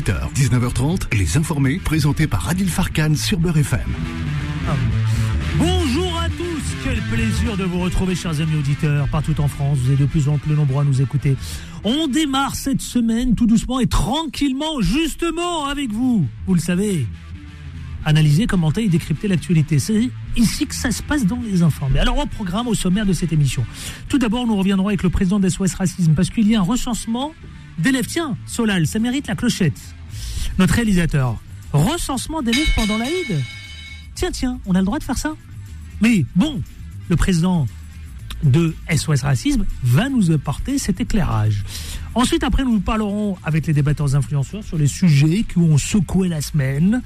18h, 19h30, Les Informés, présentés par Adil Farkan sur Beurre FM. Bonjour à tous, quel plaisir de vous retrouver chers amis auditeurs partout en France, vous êtes de plus en plus nombreux à nous écouter. On démarre cette semaine tout doucement et tranquillement, justement avec vous, vous le savez. Analyser, commenter et décrypter l'actualité. C'est ici que ça se passe dans les informés. Alors au programme, au sommaire de cette émission. Tout d'abord, nous reviendrons avec le président d'SOS Racisme parce qu'il y a un recensement d'élèves. Tiens, Solal, ça mérite la clochette. Notre réalisateur. Recensement d'élèves pendant l'Aïd. Tiens, tiens, on a le droit de faire ça Mais bon, le président de SOS Racisme va nous apporter cet éclairage. Ensuite, après, nous parlerons avec les débatteurs influenceurs sur les sujets qui ont secoué la semaine.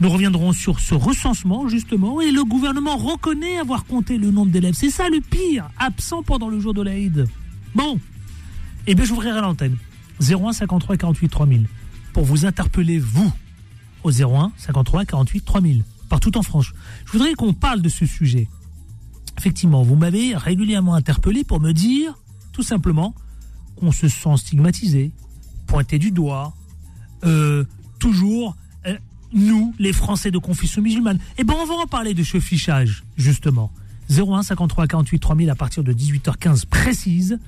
Nous reviendrons sur ce recensement, justement, et le gouvernement reconnaît avoir compté le nombre d'élèves. C'est ça le pire, absent pendant le jour de l'Aïd. Bon, eh bien, j'ouvrirai l'antenne. 01 53 48 3000 pour vous interpeller, vous, au 01 53 48 3000, partout en France. Je voudrais qu'on parle de ce sujet. Effectivement, vous m'avez régulièrement interpellé pour me dire, tout simplement, qu'on se sent stigmatisé, pointé du doigt, euh, toujours euh, nous, les Français de confession musulmane. Eh bien, on va en parler de ce fichage, justement. 01 53 48 3000 à partir de 18h15 précise.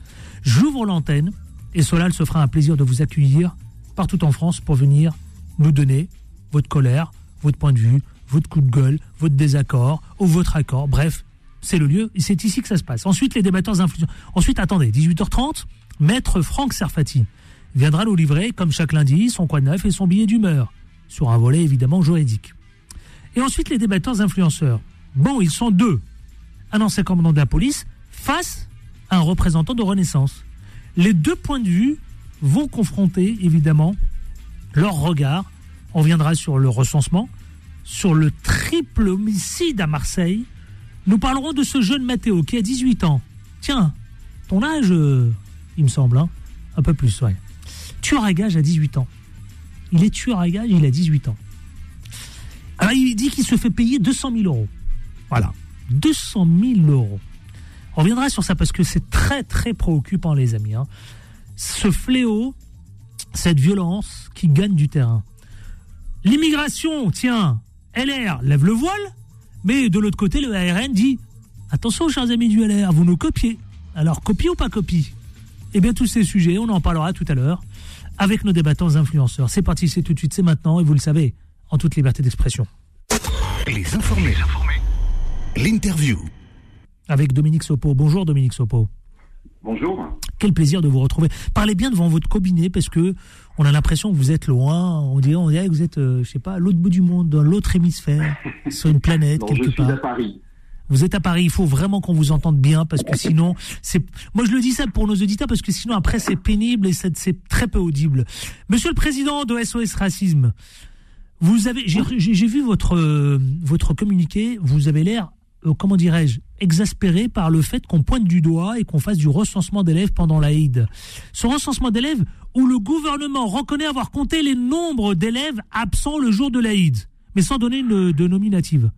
J'ouvre l'antenne et Solal se fera un plaisir de vous accueillir partout en France pour venir nous donner votre colère, votre point de vue, votre coup de gueule, votre désaccord ou votre accord. Bref, c'est le lieu, c'est ici que ça se passe. Ensuite, les débatteurs influents. Ensuite, attendez, 18h30, maître Franck Serfati viendra nous livrer, comme chaque lundi, son de neuf et son billet d'humeur, sur un volet évidemment juridique. Et ensuite, les débatteurs influenceurs. Bon, ils sont deux. Un ancien commandant de la police face à un représentant de Renaissance. Les deux points de vue vont confronter évidemment leur regard. On viendra sur le recensement, sur le triple homicide à Marseille. Nous parlerons de ce jeune Mathéo qui a 18 ans. Tiens, ton âge, euh, il me semble, hein un peu plus, ouais. Tueur à gage à 18 ans. Il est tueur à gage, il a 18 ans. Alors il dit qu'il se fait payer 200 000 euros. Voilà, 200 000 euros. On reviendra sur ça parce que c'est très très préoccupant les amis. Hein. Ce fléau, cette violence qui gagne du terrain. L'immigration, tiens, LR lève le voile, mais de l'autre côté, le ARN dit attention, chers amis du LR, vous nous copiez. Alors, copie ou pas copie? Eh bien, tous ces sujets, on en parlera tout à l'heure avec nos débattants influenceurs. C'est parti, c'est tout de suite, c'est maintenant, et vous le savez, en toute liberté d'expression. Les informés. L'interview. Avec Dominique Sopo. Bonjour Dominique Sopo. Bonjour. Quel plaisir de vous retrouver. Parlez bien devant votre cabinet parce que on a l'impression que vous êtes loin. On dirait, on dirait que vous êtes, euh, je sais pas, à l'autre bout du monde, dans l'autre hémisphère, sur une planète Non, quelque je suis part. à Paris. Vous êtes à Paris, il faut vraiment qu'on vous entende bien parce que sinon, c'est. Moi, je le dis ça pour nos auditeurs parce que sinon après c'est pénible et c'est très peu audible. Monsieur le président de SOS Racisme, vous avez, j'ai vu votre euh, votre communiqué, vous avez l'air, euh, comment dirais-je, exaspéré par le fait qu'on pointe du doigt et qu'on fasse du recensement d'élèves pendant l'Aïd. Ce recensement d'élèves où le gouvernement reconnaît avoir compté les nombres d'élèves absents le jour de l'Aïd, mais sans donner une de nominative.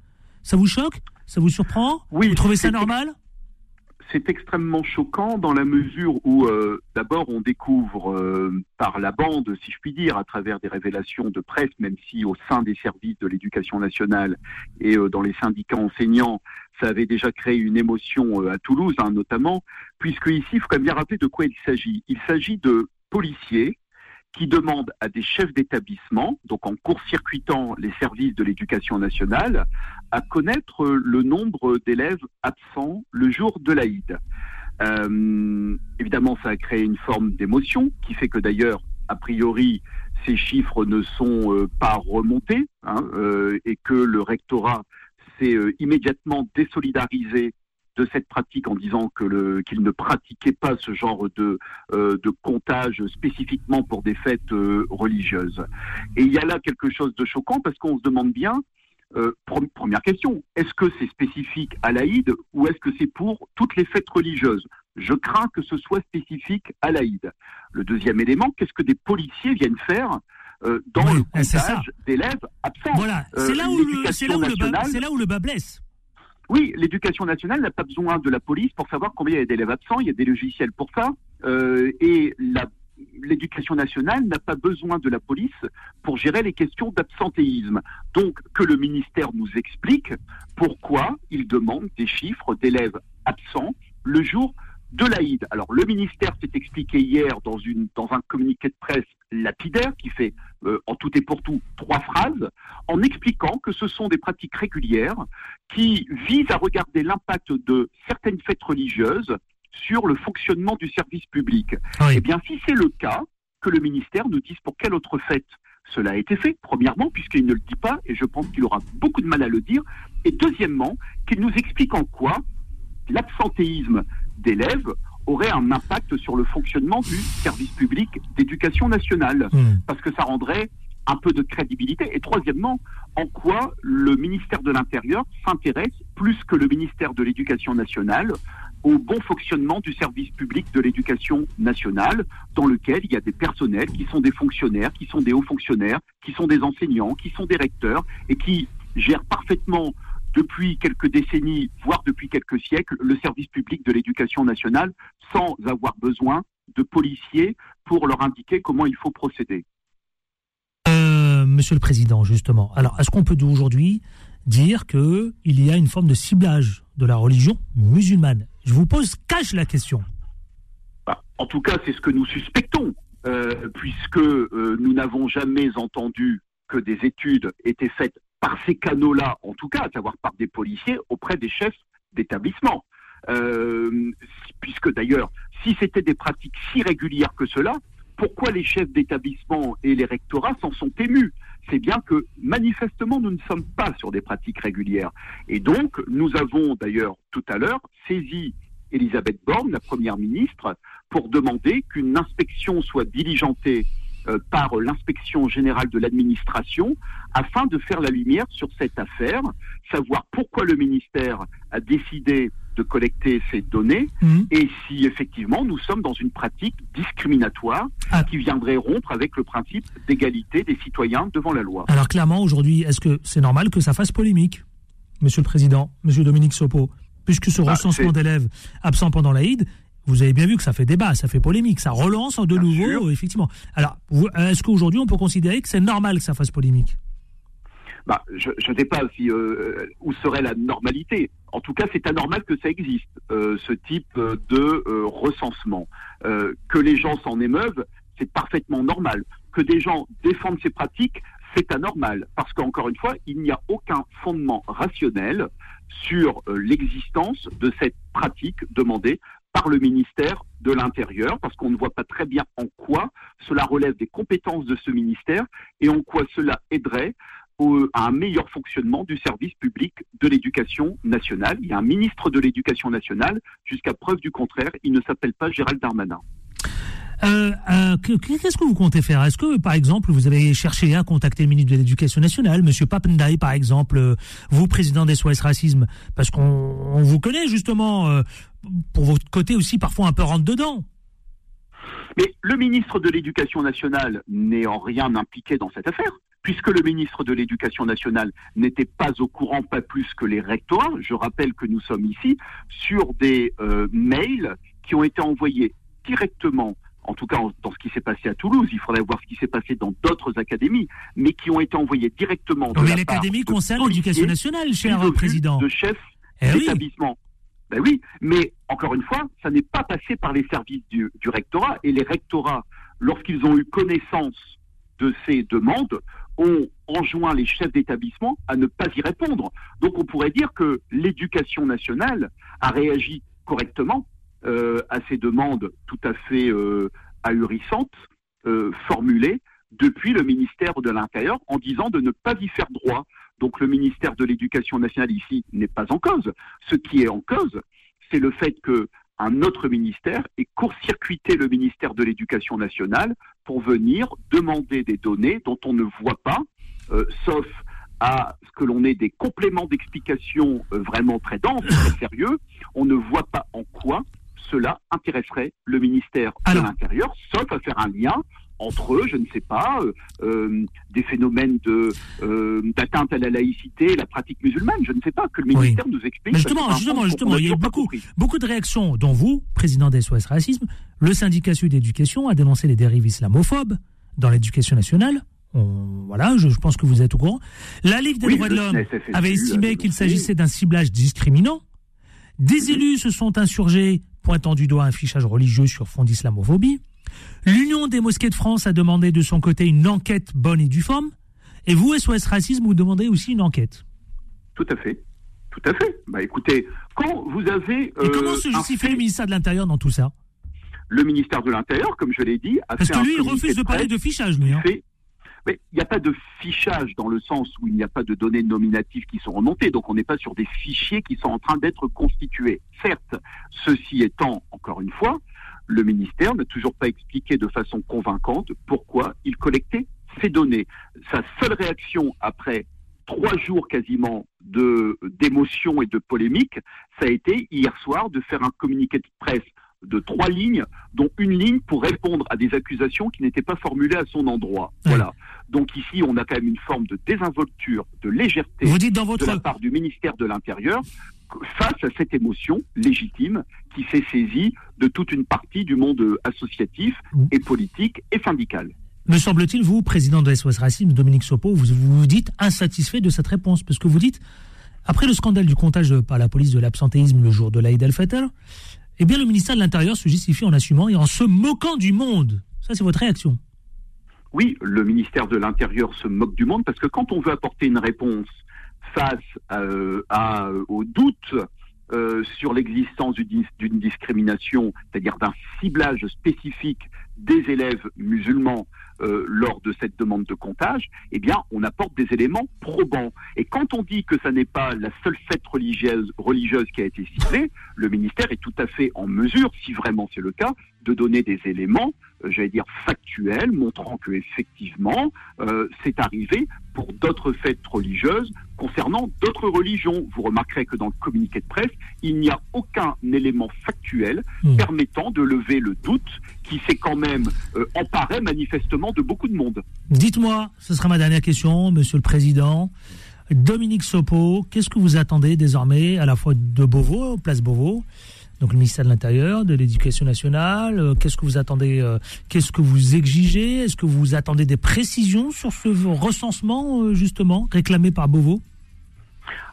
Ça vous choque? Ça vous surprend? Oui, Vous trouvez ça normal? C'est extrêmement choquant dans la mesure où, euh, d'abord, on découvre euh, par la bande, si je puis dire, à travers des révélations de presse, même si au sein des services de l'éducation nationale et euh, dans les syndicats enseignants, ça avait déjà créé une émotion euh, à Toulouse, hein, notamment, puisque ici, il faut quand même bien rappeler de quoi il s'agit. Il s'agit de policiers qui demandent à des chefs d'établissement, donc en court-circuitant les services de l'éducation nationale, à connaître le nombre d'élèves absents le jour de l'Aïd. Euh, évidemment, ça a créé une forme d'émotion qui fait que d'ailleurs, a priori, ces chiffres ne sont euh, pas remontés hein, euh, et que le rectorat s'est immédiatement désolidarisé de cette pratique en disant que qu'il ne pratiquait pas ce genre de euh, de comptage spécifiquement pour des fêtes religieuses. Et il y a là quelque chose de choquant parce qu'on se demande bien euh, pre- première question, est-ce que c'est spécifique à l'Aïd ou est-ce que c'est pour toutes les fêtes religieuses? Je crains que ce soit spécifique à l'Aïd. Le deuxième élément, qu'est-ce que des policiers viennent faire euh, dans Oui, le eh, comptage d'élèves absents? Voilà, Euh, c'est là où le, c'est là où le bas, l'éducation c'est là où le bas blesse. Oui, l'éducation nationale n'a pas besoin de la police pour savoir combien il y a d'élèves absents. Il y a des logiciels pour ça. Euh, et la, l'éducation nationale n'a pas besoin de la police pour gérer les questions d'absentéisme. Donc, que le ministère nous explique pourquoi il demande des chiffres d'élèves absents le jour de l'Aïd. Alors, le ministère s'est expliqué hier dans, un communiqué de presse lapidaire qui fait euh, en tout et pour tout trois phrases, en expliquant que ce sont des pratiques régulières qui visent à regarder l'impact de certaines fêtes religieuses sur le fonctionnement du service public. Eh bien, si c'est le cas, que le ministère nous dise pour quelle autre fête cela a été fait, premièrement, puisqu'il ne le dit pas, et je pense qu'il aura beaucoup de mal à le dire, et deuxièmement, qu'il nous explique en quoi l'absentéisme d'élèves aurait un impact sur le fonctionnement du service public d'éducation nationale, hmm. parce que ça rendrait un peu de crédibilité. Et troisièmement, en quoi le ministère de l'Intérieur s'intéresse plus que le ministère de l'Éducation nationale au bon fonctionnement du service public de l'éducation nationale, dans lequel il y a des personnels qui sont des fonctionnaires, qui sont des hauts fonctionnaires, qui sont des enseignants, qui sont des recteurs, et qui gèrent parfaitement depuis quelques décennies, voire depuis quelques siècles, le service public de l'éducation nationale, sans avoir besoin de policiers pour leur indiquer comment il faut procéder. Monsieur le Président, justement, alors est-ce qu'on peut aujourd'hui dire qu'il y a une forme de ciblage de la religion musulmane? Je vous pose, cache la question. Bah, en tout cas, c'est ce que nous suspectons, euh, puisque euh, nous n'avons jamais entendu que des études étaient faites par ces canaux-là, en tout cas, à savoir par des policiers, auprès des chefs d'établissement. Euh, puisque d'ailleurs, si c'était des pratiques si régulières que cela, pourquoi les chefs d'établissement et les rectorats s'en sont émus C'est bien que manifestement, nous ne sommes pas sur des pratiques régulières. Et donc, nous avons d'ailleurs tout à l'heure saisi Elisabeth Borne, la Première ministre, pour demander qu'une inspection soit diligentée euh, par l'inspection générale de l'administration afin de faire la lumière sur cette affaire, savoir pourquoi le ministère a décidé de collecter ces données mhm. et si effectivement nous sommes dans une pratique discriminatoire ah. qui viendrait rompre avec le principe d'égalité des citoyens devant la loi. Alors clairement aujourd'hui, est-ce que c'est normal que ça fasse polémique, Monsieur le Président, Monsieur Dominique Sopo, puisque ce bah, recensement d'élèves absents pendant l'Aïd vous avez bien vu que ça fait débat, ça fait polémique, ça relance de nouveau, effectivement. Alors, est-ce qu'aujourd'hui on peut considérer que c'est normal que ça fasse polémique? Bah, je ne sais pas si, euh, où serait la normalité. En tout cas, c'est anormal que ça existe, euh, ce type de euh, recensement. que les gens s'en émeuvent, c'est parfaitement normal. Que des gens défendent ces pratiques, c'est anormal. Parce qu'encore une fois, il n'y a aucun fondement rationnel sur l'existence de cette pratique demandée par le ministère de l'Intérieur, parce qu'on ne voit pas très bien en quoi cela relève des compétences de ce ministère et en quoi cela aiderait à un meilleur fonctionnement du service public de l'éducation nationale. Il y a un ministre de l'éducation nationale, jusqu'à preuve du contraire, il ne s'appelle pas Gérald Darmanin. Euh, euh, qu'est-ce que vous comptez faire? Est-ce que, par exemple, vous avez cherché à contacter le ministre de l'Éducation nationale, Monsieur Papendai, par exemple, euh, vous, président des SOS Racisme, parce qu'on vous connaît justement pour votre côté aussi parfois un peu rentre dedans. Mais le ministre de l'Éducation nationale n'est en rien impliqué dans cette affaire puisque le ministre de l'Éducation nationale n'était pas au courant, pas plus que les rectorats. Je rappelle que nous sommes ici sur des mails qui ont été envoyés directement en tout cas dans ce qui s'est passé à Toulouse, il faudrait voir ce qui s'est passé dans d'autres académies, mais qui ont été envoyés directement. mais l'académie concerne l'éducation nationale, cher président. De chefs eh d'établissement. Ben oui, mais encore une fois, ça n'est pas passé par les services du, du rectorat et les rectorats, lorsqu'ils ont eu connaissance de ces demandes, ont enjoint les chefs d'établissement à ne pas y répondre. Donc on pourrait dire que l'éducation nationale a réagi correctement euh, à ces demandes tout à fait euh, ahurissantes euh, formulées depuis le ministère de l'Intérieur en disant de ne pas y faire droit. Donc le ministère de l'Éducation nationale ici n'est pas en cause. Ce qui est en cause, c'est le fait que un autre ministère ait court-circuité le ministère de l'Éducation nationale pour venir demander des données dont on ne voit pas, sauf à ce que l'on ait des compléments d'explication vraiment très denses, très sérieux, on ne voit pas en quoi cela intéresserait le ministère de l'Intérieur, sauf à faire un lien entre eux, je ne sais pas, des phénomènes de d'atteinte à la laïcité, la pratique musulmane, je ne sais pas, que le ministère nous explique. Mais justement, justement, justement, il y a eu beaucoup, beaucoup de réactions, dont vous, président des SOS Racisme, le syndicat Sud Éducation a dénoncé les dérives islamophobes dans l'éducation nationale. voilà, je, pense que vous êtes au courant. La Ligue des droits de l'homme avait estimé qu'il s'agissait d'un ciblage discriminant. Des élus se sont insurgés, pointant du doigt un fichage religieux sur fond d'islamophobie. L'Union des mosquées de France a demandé de son côté une enquête bonne et due forme. Et vous, SOS Racisme, vous demandez aussi une enquête. Tout à fait. Tout à fait. Bah écoutez, quand vous avez. et comment se euh, justifie le ministère de l'Intérieur dans tout ça? Le ministère de l'Intérieur, comme je l'ai dit, a Parce que lui, il refuse de, parler de fichage, lui. Hein. Mais il n'y a pas de fichage dans le sens où il n'y a pas de données nominatives qui sont remontées, donc on n'est pas sur des fichiers qui sont en train d'être constitués. Certes, ceci étant, encore une fois, le ministère n'a toujours pas expliqué de façon convaincante pourquoi il collectait ces données. Sa seule réaction après trois jours quasiment d'émotion et de polémique, ça a été hier soir de faire un communiqué de presse de trois lignes, dont une ligne pour répondre à des accusations qui n'étaient pas formulées à son endroit. Voilà. Donc ici, on a quand même une forme de désinvolture, de légèreté Vous dites dans votre... de la part du ministère de l'Intérieur face à cette émotion légitime qui s'est saisie de toute une partie du monde associatif et politique et syndical. Me semble-t-il, vous, président de SOS Racisme, Dominique Sopo, vous vous dites insatisfait de cette réponse, parce que vous dites, après le scandale du comptage par la police de l'absentéisme le jour de l'Aïd el-Fitr, eh bien, le ministère de l'Intérieur se justifie en assumant et en se moquant du monde. Ça, c'est votre réaction. Oui, le ministère de l'Intérieur se moque du monde parce que quand on veut apporter une réponse face euh, à, au doute euh, sur l'existence d'une discrimination, c'est-à-dire d'un ciblage spécifique des élèves musulmans euh, lors de cette demande de comptage, eh bien, on apporte des éléments probants. Et quand on dit que ça n'est pas la seule fête religieuse, qui a été ciblée, le ministère est tout à fait en mesure, si vraiment c'est le cas, de donner des éléments, euh, j'allais dire factuels, montrant que effectivement euh, c'est arrivé pour d'autres fêtes religieuses concernant d'autres religions. Vous remarquerez que dans le communiqué de presse, il n'y a aucun élément factuel hmm. permettant de lever le doute qui s'est quand même euh, emparé manifestement de beaucoup de monde. Dites-moi, ce sera ma dernière question, Monsieur le Président. Dominique Sopo, qu'est-ce que vous attendez désormais à la fois de Beauvau, place Beauvau, donc le ministère de l'Intérieur, de l'Éducation nationale. Euh, qu'est-ce que vous attendez euh, Qu'est-ce que vous exigez? Est-ce que vous attendez des précisions sur ce recensement euh, justement réclamé par Beauvau?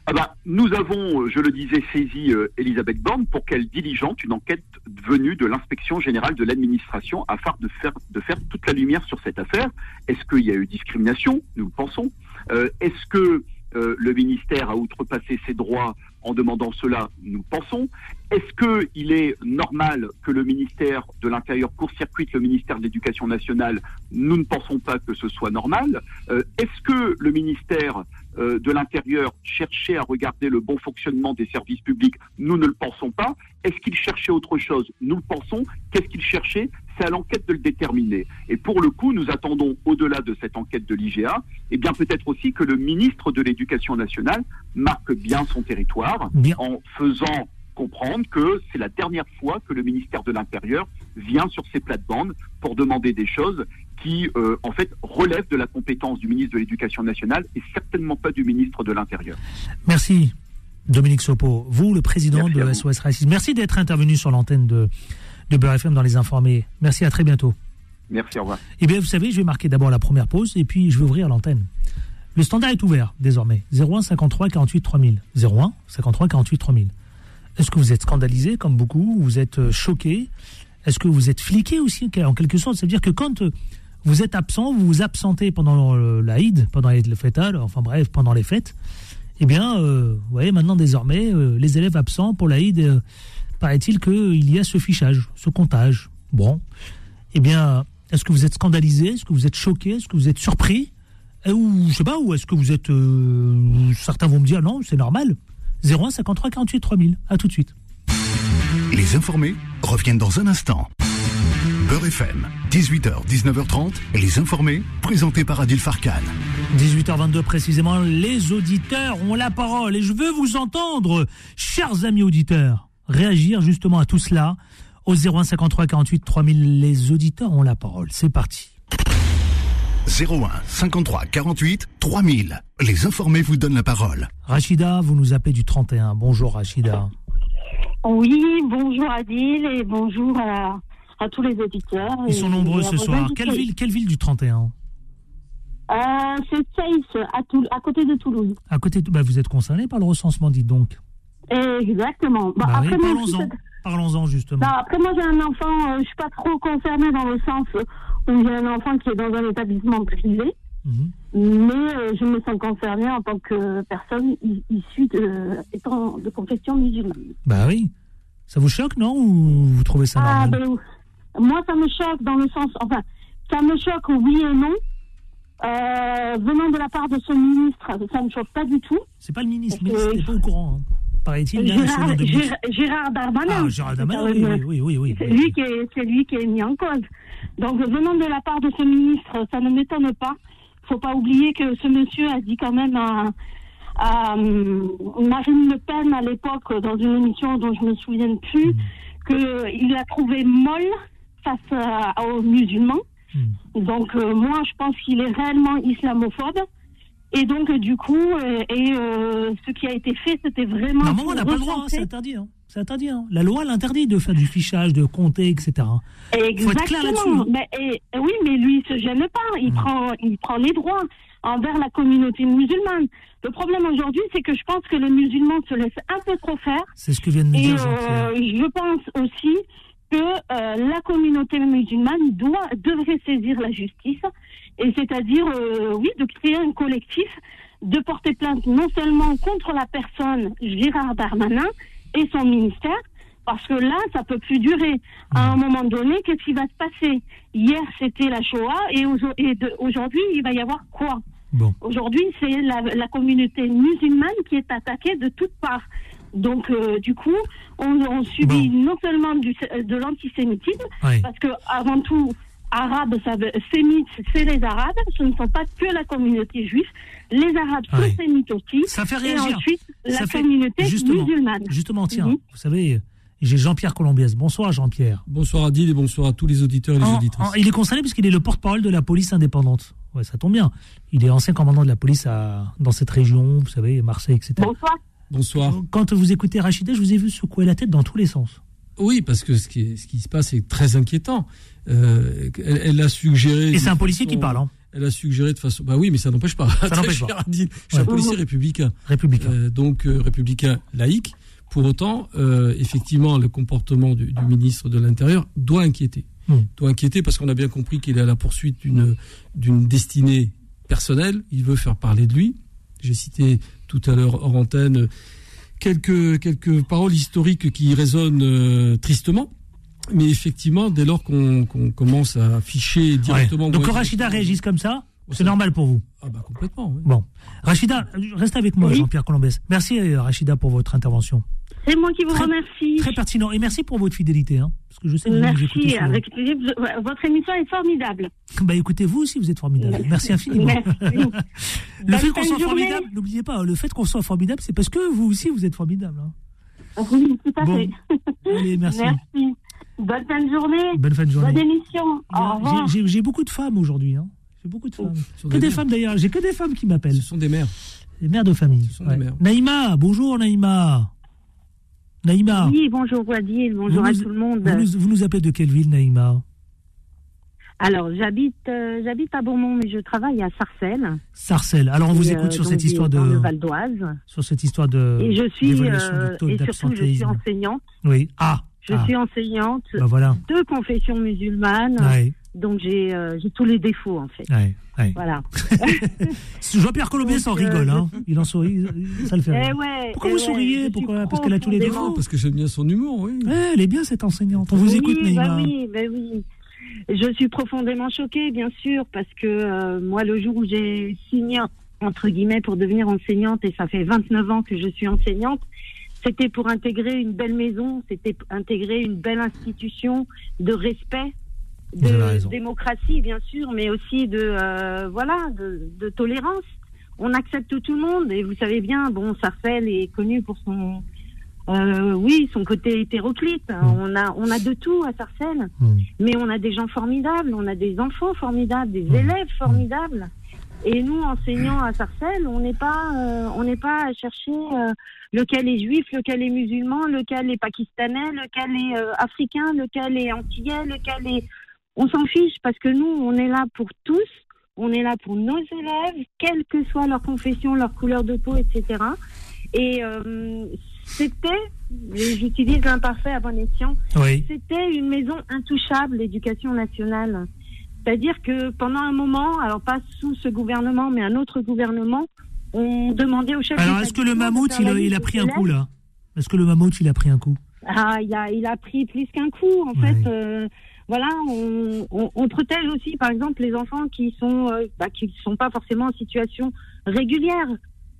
Ah bah, nous avons, je le disais, saisi Elisabeth Borne pour qu'elle diligente une enquête venue de l'inspection générale de l'administration afin de faire, de faire toute la lumière sur cette affaire. Est-ce qu'il y a eu discrimination? Nous le pensons. Est-ce que le ministère a outrepassé ses droits en demandant cela, nous pensons. Est-ce qu'il est normal que le ministère de l'Intérieur court-circuite le ministère de l'Éducation nationale? Nous ne pensons pas que ce soit normal. Euh, est-ce que le ministère euh, de l'Intérieur cherchait à regarder le bon fonctionnement des services publics? Nous ne le pensons pas. Est-ce qu'il cherchait autre chose? Nous le pensons. Qu'est-ce qu'il cherchait? C'est à l'enquête de le déterminer. Et pour le coup, nous attendons, au-delà de cette enquête de l'IGA, et eh bien peut-être aussi que le ministre de l'Éducation nationale marque bien son territoire en faisant comprendre que c'est la dernière fois que le ministère de l'Intérieur vient sur ces plates-bandes pour demander des choses qui, euh, en fait, relèvent de la compétence du ministre de l'Éducation nationale et certainement pas du ministre de l'Intérieur. Merci, Dominique Sopo. Vous, le président de SOS Racisme. Merci d'être intervenu sur l'antenne de de Beurre FM dans les informés. Merci, à très bientôt. Merci, au revoir. Eh bien, vous savez, je vais marquer d'abord la première pause et puis je vais ouvrir l'antenne. Le standard est ouvert désormais. 01 53 48 3000. 01 53 48 3000. Est-ce que vous êtes scandalisé comme beaucoup Vous êtes euh, choqué? Est-ce que vous êtes fliqué aussi? En quelque sorte C'est-à-dire que quand euh, vous êtes absent, vous vous absentez pendant l'Aïd, pendant les fêtes, enfin bref, pendant les fêtes, eh bien, euh, vous voyez, maintenant désormais, les élèves absents pour l'Aïd paraît-il qu'il y a ce fichage, ce comptage. Bon, eh bien, est-ce que vous êtes scandalisé? Est-ce que vous êtes choqué? Est-ce que vous êtes surpris? Ou, je sais pas, ou est-ce que vous êtes... Euh, certains vont me dire, non, c'est normal. 01 53 48 3000. À tout de suite. Les informés reviennent dans un instant. Beurre FM, 18h, 19h30, les informés, présentés par Adil Farkan. 18h22 précisément, les auditeurs ont la parole et je veux vous entendre, chers amis auditeurs réagir justement à tout cela au 0153 48 3000. Les auditeurs ont la parole. C'est parti. 01 53 48 3000. Les informés vous donnent la parole. Rachida, vous nous appelez du 31. Bonjour Rachida. Oui, bonjour Adil et bonjour à, à tous les auditeurs. Ils sont nombreux ce soir. Quelle ville, quelle ville du 31 Euh, C'est Saïs, à, côté de Toulouse. À côté de... bah, Vous êtes concerné par le recensement, dites donc. Exactement. Bah, Bah après, parlons-en. Parlons-en justement. bah, après, moi, j'ai un enfant, euh, je suis pas trop concernée dans le sens où j'ai un enfant qui est dans un établissement privé, Mhm. mais euh, je me sens concernée en tant que personne issue de, étant de confession musulmane. Bah oui. Ça vous choque, non Ou vous trouvez ça Ah, normal ben, moi, ça me choque dans le sens, enfin, ça me choque oui et non. Euh, venant de la part de ce ministre, ça ne me choque pas du tout. C'est pas le ministre, mais il n'est pas au courant. hein. Paraît-il, il Gérard, Darmanin. Ah, Gérard c'est Darmanin, quand oui, même- oui, oui, oui, oui. C'est oui. lui qui est, c'est lui qui est mis en cause. Donc, venant de la part de ce ministre, ça ne m'étonne pas. Faut pas oublier que ce monsieur a dit quand même à, à, hum, Marine Le Pen à l'époque dans une émission dont je me souviens plus Mm. qu'il l'a trouvé molle face à- aux musulmans. Mm. Donc euh, moi, je pense qu'il est réellement islamophobe. Et donc, euh, du coup, euh, et euh, ce qui a été fait, c'était vraiment. Normalement, on n'a pas le droit, hein, c'est interdit. hein. C'est interdit. hein. La loi l'interdit de faire du fichage, de compter, etc. Faut être clair là-dessus, Exactement. hein. Et- oui, mais lui, il se gêne pas. Il Mm. prend, il prend les droits envers la communauté musulmane. Le problème aujourd'hui, c'est que je pense que les musulmans se laissent un peu trop faire. C'est ce que vient de nous dire euh, je pense aussi que la communauté musulmane doit, devrait saisir la justice, et c'est-à-dire, euh, oui, de créer un collectif, de porter plainte non seulement contre la personne Gérard Darmanin et son ministère, parce que là, ça peut plus durer. À un moment donné, qu'est-ce qui va se passer? Hier, c'était la Shoah, et aujourd'hui, il va y avoir quoi? Bon. Aujourd'hui, c'est la, la communauté musulmane qui est attaquée de toutes parts. Donc, euh, du coup, on, on subit non seulement du, de l'antisémitisme, parce que avant tout, arabe, ça veut, sémite, c'est les arabes. Ce ne sont pas que la communauté juive. Les arabes sont sémites aussi. Ça fait Et réagir. ensuite, la Ça fait- communauté justement, musulmane. Justement, tiens, Mhm. vous savez, j'ai Jean-Pierre Colombiès. Bonsoir Jean-Pierre. Bonsoir Adil et bonsoir à tous les auditeurs et les En- auditrices. en- il est concerné puisqu'il est le porte-parole de la police indépendante. Ouais, ça tombe bien. Il est ancien commandant de la police à, dans cette région, vous savez, Marseille, etc. Bonsoir. Bonsoir. Quand vous écoutez Rachida, je vous ai vu secouer la tête dans tous les sens. Oui, parce que ce qui, est- ce qui se passe est très inquiétant. Euh, elle, elle a suggéré. Et c'est un policier qui parle, hein, Elle a suggéré de façon. Bah oui, mais ça n'empêche pas. Ça n'empêche pas. Je suis un policier républicain. républicain. Euh, donc euh, républicain laïque. Pour autant, effectivement, le comportement du, du ministre de l'Intérieur doit inquiéter. Hmm. Doit inquiéter parce qu'on a bien compris qu'il est à la poursuite d'une d'une destinée personnelle. Il veut faire parler de lui. J'ai cité tout à l'heure hors antenne quelques quelques paroles historiques qui résonnent euh, tristement. Mais effectivement, dès lors qu'on qu'on commence à afficher directement. Ouais. Donc que Rachida réagisse comme ça, c'est ça- normal pour vous? Ah bah complètement. oui. Bon. Rachida, reste avec moi, Oui. Jean-Pierre Colombès. Merci euh, Rachida pour votre intervention. C'est moi qui vous Très- remercie. Très pertinent. Et merci pour votre fidélité. Hein, parce que je sais que vous nous écoutez Merci. Avec plaisir. Votre émission est formidable. Bah écoutez, vous aussi, vous êtes formidable. Merci infiniment. Merci. Le Bonne fait qu'on fin de soit journée. formidable, n'oubliez pas, le fait qu'on soit formidable, c'est parce que vous aussi, vous êtes formidable. hein. Oui, tout à Bon. fait. Allez, merci. Merci. Bonne fin de journée. Bonne fin de journée. Bonne émission. Au revoir. j'ai- beaucoup de femmes aujourd'hui. Hein. J'ai beaucoup de femmes. Que des femmes d'ailleurs. J'ai que des femmes qui m'appellent. Ce sont des mères. Des mères de famille. Ce sont des mères. Naïma, bonjour Naïma. Naïma. Oui, bonjour Wadil, bonjour Vous à nous- tout le monde. Vous nous, vous nous appelez de quelle ville, Naïma? Alors, j'habite euh, j'habite à Beaumont, mais je travaille à Sarcelles. Sarcelles. Alors on vous Et, écoute euh, sur cette histoire de Val d'Oise. sur cette histoire de Et je suis euh, et surtout je suis enseignante. Oui. Ah. Je ah. suis enseignante Bah voilà. de confession musulmane, Ouais, donc j'ai euh, j'ai tous les défauts en fait. ouais, ouais. Voilà. Jean-Pierre Colombier s'en euh, rigole, hein. Il en sourit, ça le fait. Eh ouais, Pourquoi eh vous ouais, souriez je suis Pourquoi Parce qu'elle a tous les profondément- défauts. Parce que j'aime bien son humour, oui. Elle est bien cette enseignante. On vous oui, écoute, Naïma. bah oui, bah oui. Je suis profondément choquée, bien sûr, parce que euh, moi, le jour où j'ai signé, entre guillemets, pour devenir enseignante, et ça fait 29 ans que je suis enseignante, c'était pour intégrer une belle maison, c'était pour intégrer une belle institution de respect, de démocratie, bien sûr, mais aussi de, euh, voilà, de, de tolérance. On accepte tout le monde, et vous savez bien, bon, Sarcelles est connu pour son euh, oui, son côté hétéroclite. Mm. On a, on a de tout à Sarcelles, Mm. mais on a des gens formidables, on a des enfants formidables, des Mm. élèves formidables. Et nous, enseignants à Sarcelles, on n'est pas, euh, on n'est pas à chercher euh, lequel est juif, lequel est musulman, lequel est pakistanais, lequel est euh, africain, lequel est antillais, lequel est. On s'en fiche parce que nous, on est là pour tous. On est là pour nos élèves, quelle que soit leur confession, leur couleur de peau, etc. Et euh, c'était, j'utilise l'imparfait à bon escient, Oui. c'était une maison intouchable, l'éducation nationale. C'est-à-dire que pendant un moment, alors pas sous ce gouvernement, mais un autre gouvernement, on demandait au chef Alors, est-ce que le mammouth, il, a- il pris un coup, là? Est-ce que le mammouth, il a pris un coup? Ah, il a, il a pris plus qu'un coup. En Ouais. fait, euh, voilà, on, on, on protège aussi, par exemple, les enfants qui sont, euh, bah, qui sont pas forcément en situation régulière.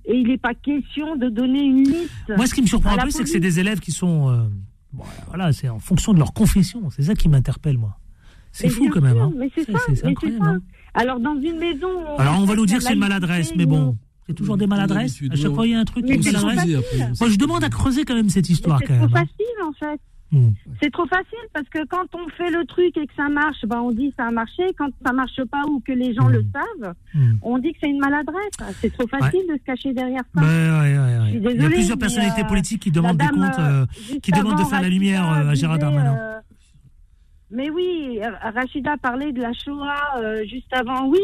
Et il n'est pas question de donner une liste. Moi, ce qui me surprend un peu, c'est que c'est des élèves qui sont. euh, bon, voilà, c'est en fonction de leur confession. C'est ça qui m'interpelle, moi. C'est fou quand même. hein. Mais c'est ça, c'est mais incroyable, ça. hein. Alors, dans une maison. Alors, on va nous dire que c'est une maladresse, mais bon, c'est toujours des maladresses. À chaque fois, il y a un truc. Moi, je demande à creuser quand même cette histoire, C'est trop hein. facile, en fait. Hmm. C'est trop facile parce que quand on fait le truc et que ça marche, ben on dit ça a marché. Quand ça marche pas ou que les gens Mm. le savent, Hmm. on dit que c'est une maladresse. C'est trop facile de se cacher derrière ça. Ouais, ouais, suis Il y a plusieurs personnalités euh, politiques qui demandent des dame, comptes. euh, euh, qui demande de faire la lumière, à Gérard Darmanin. euh, mais oui, Rachida parlait de la Shoah juste avant, oui.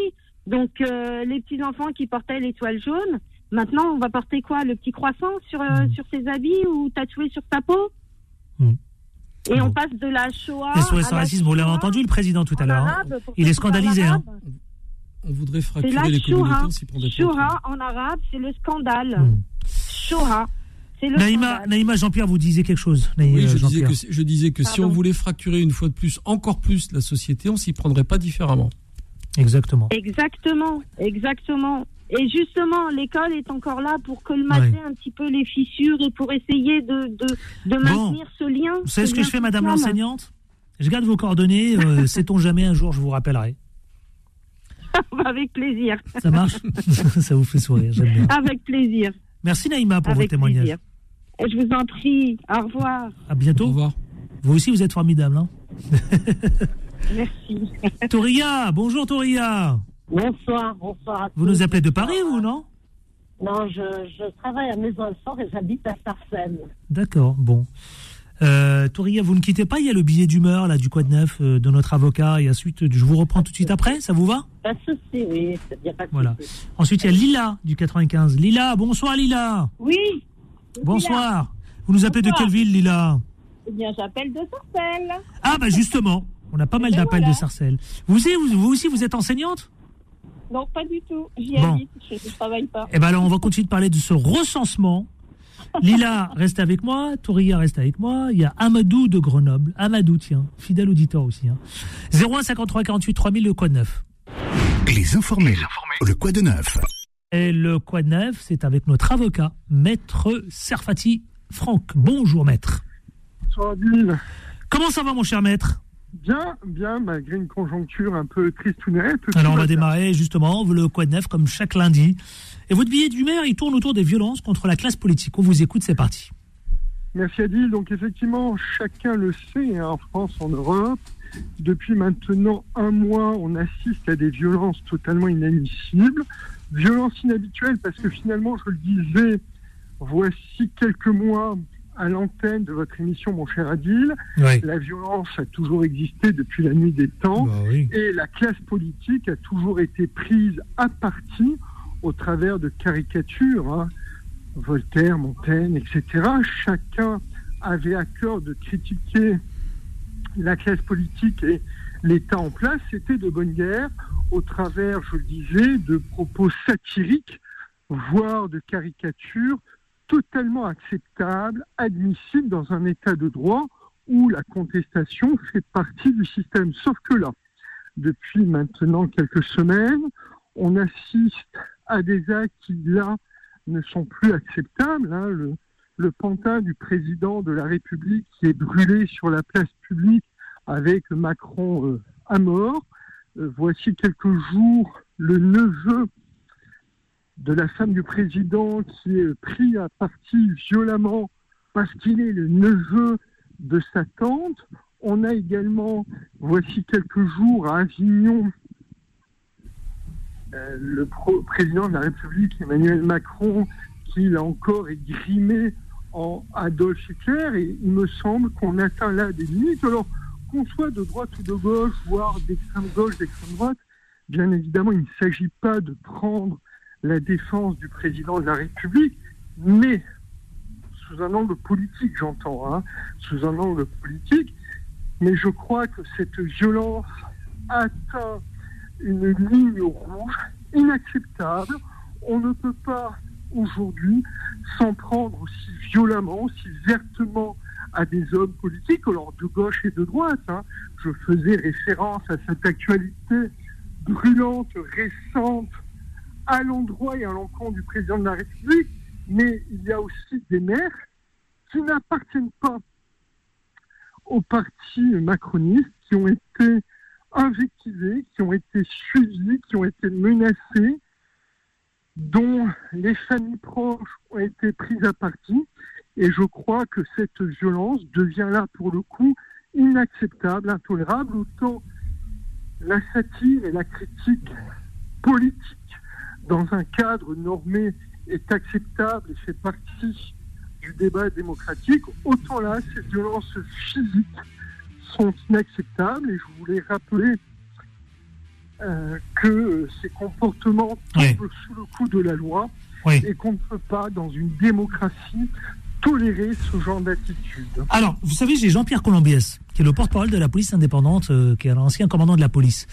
Donc les petits enfants qui portaient l'étoile jaune, maintenant on va porter quoi? Le petit croissant sur sur ses habits ou tatoué sur sa peau? Et Bon. on passe de la Shoah. Les SOS à racisme, vous l'avez entendu le président tout à l'heure. hein. Il est scandalisé, hein. On voudrait C'est fracturer la les communautés, Shoah. on s'y prendrait pas. Shoah en arabe, c'est le scandale. Hmm. Shoah, Naïma, Jean-Pierre, vous disiez quelque chose. Naïma Oui, je disais Jean-Pierre. que, je disais que si on voulait fracturer une fois de plus, encore plus la société, on s'y prendrait pas différemment. Exactement. Exactement, exactement. Et justement, l'école est encore là pour colmater un petit peu les fissures et pour essayer de, de, de maintenir ce lien. Vous savez ce que je fais, madame l'enseignante? Je garde vos coordonnées. euh, Sait-on jamais, un jour, je vous rappellerai. Avec plaisir, Ça marche? Ça vous fait sourire, j'aime bien. avec plaisir, Merci Naïma pour avec votre témoignage. plaisir. Et je vous en prie, au revoir, À Au bientôt. revoir. Vous aussi, vous êtes formidable. Hein merci. Toria, bonjour Toria. Bonsoir, bonsoir à Vous tous. nous appelez de Paris, vous, non Non, je, je travaille à Maison-Alfort et j'habite à Sarcelles. D'accord, bon. Euh, Touria, vous ne quittez pas, il y a le billet d'humeur là du Quad Neuf euh, de notre avocat et ensuite je vous reprends tout de suite après, ça vous va Pas de souci, oui, il n'y a pas de Voilà. Ensuite il y a Lila du 95. Lila, bonsoir Lila. Oui, Bonsoir. Vous nous appelez de quelle ville Lila eh bien j'appelle de Sarcelles. Ah bah justement, on a pas mal ben d'appels voilà. de Sarcelles. Vous aussi, vous, vous aussi vous êtes enseignante Non, pas du tout. J'y Bon. habite, je ne travaille pas. Eh ben alors on va continuer de parler de ce recensement. Lila, reste avec moi. Touria, reste avec moi. Il y a Amadou de Grenoble. Amadou, tiens, fidèle auditeur aussi. Hein. 01 53 48 3000, le code 9. Les informés. Le quoi de neuf Et le quoi de neuf, c'est avec notre avocat, maître Serfati Franck. Bonjour, maître. Bonsoir Adil. Comment ça va, mon cher maître? Bien, bien, malgré une conjoncture un peu tristounette. Alors, on va démarrer justement le quoi de neuf comme chaque lundi. Et votre billet d'humeur, il tourne autour des violences contre la classe politique. On vous écoute, c'est parti. Merci Adil. Donc effectivement, chacun le sait, hein, en France, en Europe, depuis maintenant un mois, on assiste à des violences totalement inadmissibles. Violences inhabituelles parce que finalement, je le disais, voici quelques mois à l'antenne de votre émission, mon cher Adil, Oui. la violence a toujours existé depuis la nuit des temps. Bah oui. Et la classe politique a toujours été prise à partie au travers de caricatures, hein. Voltaire, Montaigne, etc. Chacun avait à cœur de critiquer la classe politique et l'État en place. C'était de bonne guerre au travers, je le disais, de propos satiriques, voire de caricatures totalement acceptables, admissibles dans un État de droit où la contestation fait partie du système. Sauf que là, depuis maintenant quelques semaines, on assiste à des actes qui, là, ne sont plus acceptables. hein. Le, le pantin du président de la République qui est brûlé sur la place publique avec Macron euh, à mort. Euh, voici quelques jours, le neveu de la femme du président qui est pris à partie violemment parce qu'il est le neveu de sa tante. On a également, voici quelques jours, à Avignon, euh, le président de la République, Emmanuel Macron, qui là encore est grimé en Adolf Hitler. Et il me semble qu'on atteint là des limites. Alors qu'on soit de droite ou de gauche, voire d'extrême gauche, d'extrême droite, bien évidemment, il ne s'agit pas de prendre la défense du président de la République, mais sous un angle politique, j'entends, hein, sous un angle politique. Mais je crois que cette violence atteint une ligne rouge inacceptable. On ne peut pas aujourd'hui s'en prendre aussi violemment, aussi vertement à des hommes politiques, alors de gauche et de droite. hein. Je faisais référence à cette actualité brûlante, récente, à l'endroit et à l'encontre du président de la République, mais il y a aussi des maires qui n'appartiennent pas au parti macroniste, qui ont été invectivés, qui ont été suivis, qui ont été menacés, dont les familles proches ont été prises à partie. Et je crois que cette violence devient là, pour le coup, inacceptable, intolérable, autant la satire et la critique politique dans un cadre normé est acceptable et fait partie du débat démocratique, autant là, ces violences physiques sont inacceptables et je voulais rappeler euh, que ces comportements Oui. tombent sous le coup de la loi Oui. et qu'on ne peut pas, dans une démocratie, tolérer ce genre d'attitude. Alors, vous savez, j'ai Jean-Pierre Colombiès, qui est le porte-parole de la police indépendante, euh, qui est l'ancien commandant de la police.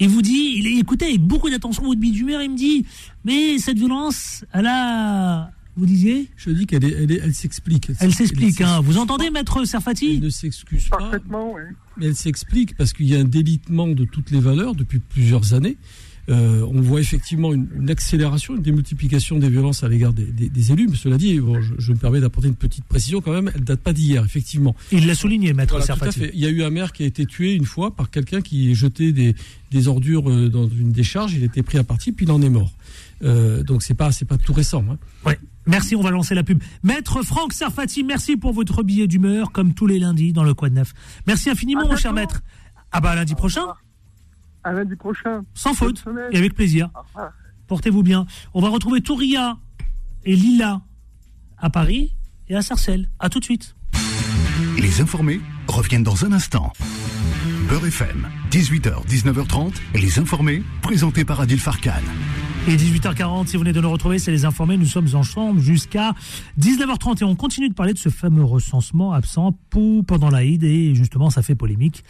Il vous dit, il écoutait avec beaucoup d'attention votre bille d'humeur, il me dit, mais cette violence, elle a... Vous disiez? Je dis qu'elle elle elle s'explique. Elle s'explique, hein. Vous entendez, maître Elle Serfati ne s'excuse pas, Parfaitement, oui. mais elle s'explique parce qu'il y a un délitement de toutes les valeurs depuis plusieurs années. Euh, on voit effectivement une, une accélération, une démultiplication des violences à l'égard des, des- des élus. Mais cela dit, bon, je, je me permets d'apporter une petite précision quand même. Elle date pas d'hier, effectivement. Il l'a souligné, maître Voilà, tout à fait. Il y a eu un maire qui a été tué une fois par quelqu'un qui jetait des, des ordures euh, dans une décharge. Il était pris à partie, puis il en est mort. Euh, donc c'est pas c'est pas tout récent. Hein. Ouais. Merci, on va lancer la pub. Maître Franck Serfati, merci pour votre billet d'humeur, comme tous les lundis dans le Quad Neuf. Merci infiniment, À mon cher maître. Ah bah lundi prochain, À lundi prochain. sans faute, et avec plaisir. Portez-vous bien. On va retrouver Touria et Lila à Paris et à Sarcelles. À tout de suite. Les informés reviennent dans un instant. Beurre FM, 18h, 19h30, les informés, présentés par Adil Farkan. Et 18h40, si vous venez de nous retrouver, c'est les informés. Nous sommes ensemble jusqu'à 19h30 et on continue de parler de ce fameux recensement absent pour, pendant l'Aïd et justement ça fait polémique.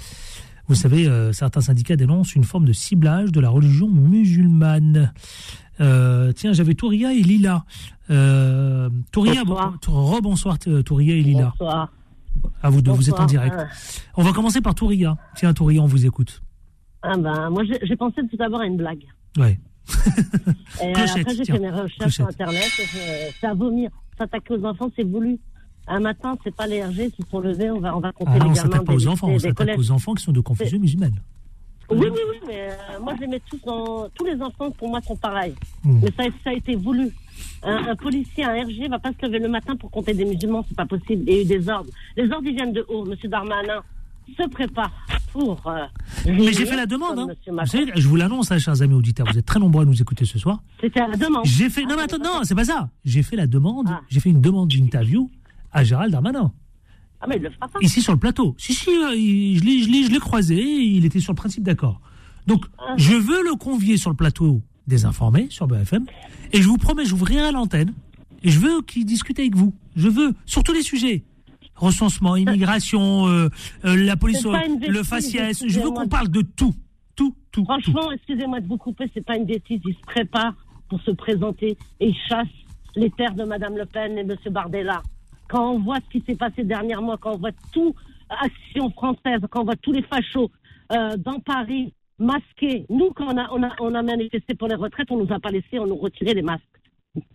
Vous savez, euh, certains syndicats dénoncent une forme de ciblage de la religion musulmane. Euh, tiens, j'avais Touria et Lila. Euh, Touria, Bonsoir. bon- rebonsoir euh, Touria et Lila. Bonsoir. À vous deux, vous êtes en direct. On va commencer par Touria. Tiens, Touria, on vous écoute. Ah ben, moi, j'ai pensé tout d'abord à une blague. Ouais. Et après, j'ai fait mes recherches sur. Internet. à vomir. S'attaquer aux enfants, c'est voulu. Un matin, c'est pas les RG qui sont levés. On va, on va compter Ah, les on gamins s'attaque pas des aux enfants, on lycées, des s'attaque collèges. aux enfants qui sont de confusion musulmane. Oui, oui, oui, mais euh, moi, je les mets tous dans... Tous les enfants, pour moi, sont pareils. Hmm. Mais ça, ça a été voulu. Un, un policier, un RG, va pas se lever le matin pour compter des musulmans, c'est pas possible. Il y a eu des ordres. Les ordres, ils viennent de haut. Monsieur Darmanin se prépare pour... euh, Mais j'ai fait la demande. Hein. Vous savez, je vous l'annonce, hein, chers amis auditeurs. Vous êtes très nombreux à nous écouter ce soir. C'était la demande. J'ai fait. Non, mais attends, non, c'est pas ça. J'ai fait la demande. Ah. J'ai fait une demande d'interview à Gérald Darmanin. Ah, mais il le fera pas. Ici sur le plateau. Si, si, euh, je l'ai- je l'ai je l'ai croisé. Il était sur le principe d'accord. Donc, Ah. je veux le convier sur le plateau des informés sur BFM. Et je vous promets, j'ouvrirai l'antenne. Et je veux qu'il discute avec vous. Je veux, sur tous les sujets. Recensement, immigration, euh, euh, la police, le faciès. Je veux qu'on parle de tout. Tout, tout, tout. Franchement, excusez-moi de vous couper, c'est pas une bêtise. Il se prépare pour se présenter et il chasse les terres de Madame Le Pen et Monsieur Bardella. Quand on voit ce qui s'est passé dernièrement, quand on voit tout Action française, quand on voit tous les fachos euh, dans Paris masqués, nous quand on a, on a on a manifesté pour les retraites, on nous a pas laissé, on nous retirait les masques.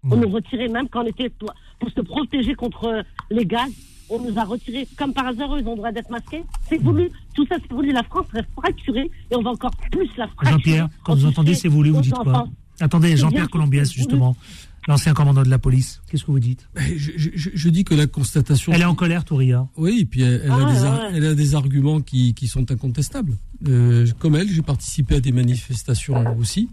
On nous retirait même quand on était pour se protéger contre les gaz. On nous a retiré, comme par hasard, ils ont le droit d'être masqués. C'est voulu, tout ça c'est voulu. La France serait fracturée et on va encore plus la fracturer. Jean-Pierre, quand vous entendez c'est voulu, vous dites quoi. Attendez, Jean-Pierre Colombiès, justement. L'ancien commandant de la police. Qu'est-ce que vous dites? Ben, je, je- je- je dis que la constatation. Elle est en colère, Touria. Oui, et puis elle, elle Ah, a, des, ouais, ar- ouais. elle a des arguments qui, qui sont incontestables. Euh, comme elle, j'ai participé à des manifestations aussi.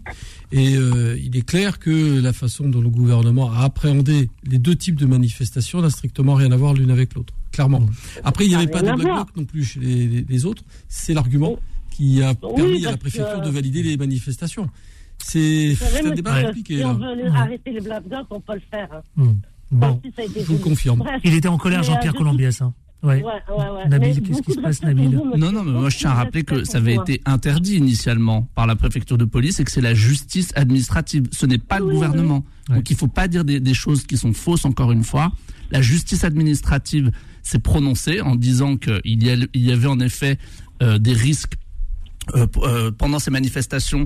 Et euh, il est clair que la façon dont le gouvernement a appréhendé les deux types de manifestations n'a strictement rien à voir l'une avec l'autre. Clairement. Après, il n'y avait n'a pas de black bloc non plus chez les, les- les autres. C'est l'argument qui a Oui, permis à la préfecture que- de valider les manifestations. C'est un débat compliqué. si on veut Ouais. arrêter les black blocs, on peut le faire. hein. Hmm. Bon. Si Je vous le confirme. Bref. Il était en colère, Mais, Jean-Pierre euh, Colombiès. Hein. Ouais. Ouais, ouais, ouais. Nabil, qu'est-ce qui se passe, Nabil. Non, non, mais moi je tiens à rappeler que ça avait été interdit initialement par la préfecture de police et que c'est la justice administrative. Ce n'est pas le gouvernement. oui. Donc il faut pas dire des, des choses qui sont fausses encore une fois. La justice administrative s'est prononcée en disant qu'il y, y avait en effet euh, des risques euh, euh, pendant ces manifestations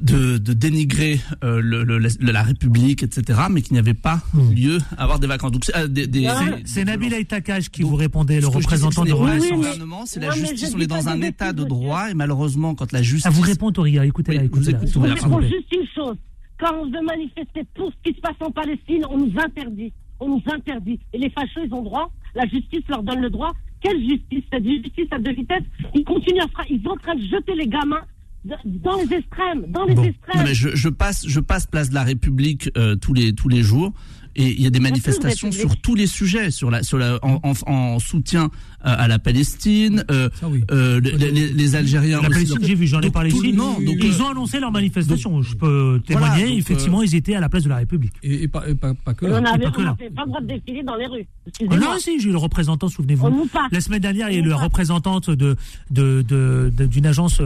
de, de dénigrer euh, le, le- la, la République, etc., mais qu'il n'y avait pas Hmm. lieu à avoir des vacances. Donc, c'est, euh, des, des- Ouais. des- C'est des Nabil. Aitakage qui Donc, vous répondait, le représentant c'est de Oui, gouvernement, c'est la justice. On est dans un état de droit et malheureusement, quand la justice. Ah, vous répond, Touria. Écoutez-la, Oui, je vous écoutez-la. écoute, Je vous Touria, s'il vous réponds plaît. juste une chose. Quand on veut manifester pour ce qui se passe en Palestine, on nous interdit. On nous interdit. Et les fâcheux, ils ont droit. La justice leur donne le droit. Quelle justice Cette justice à deux vitesses? Ils continuent à Ils sont en train de jeter les gamins dans les extrêmes. Dans les Bon. Non, extrêmes. mais je, je passe, je passe place de la République euh, tous les tous les jours. Et il y a des manifestations sur tous les sujets, sur la, sur la, en, en, en soutien euh, à la Palestine, euh, Ça oui. euh, les, les- les Algériens La aussi. Palestine, j'ai vu, j'en ai parlé ici. non, donc, Ils euh, ont annoncé leur manifestation. Je peux témoigner. donc, effectivement, ils étaient à la place de la République. Et, et pas, et pas, pas que on pas avait que on là. n'avait pas le droit de défiler dans les rues. Ah non, si, j'ai eu le représentant, on souvenez-vous. La semaine dernière, il y a eu la représentante de, de, de- de- d'une agence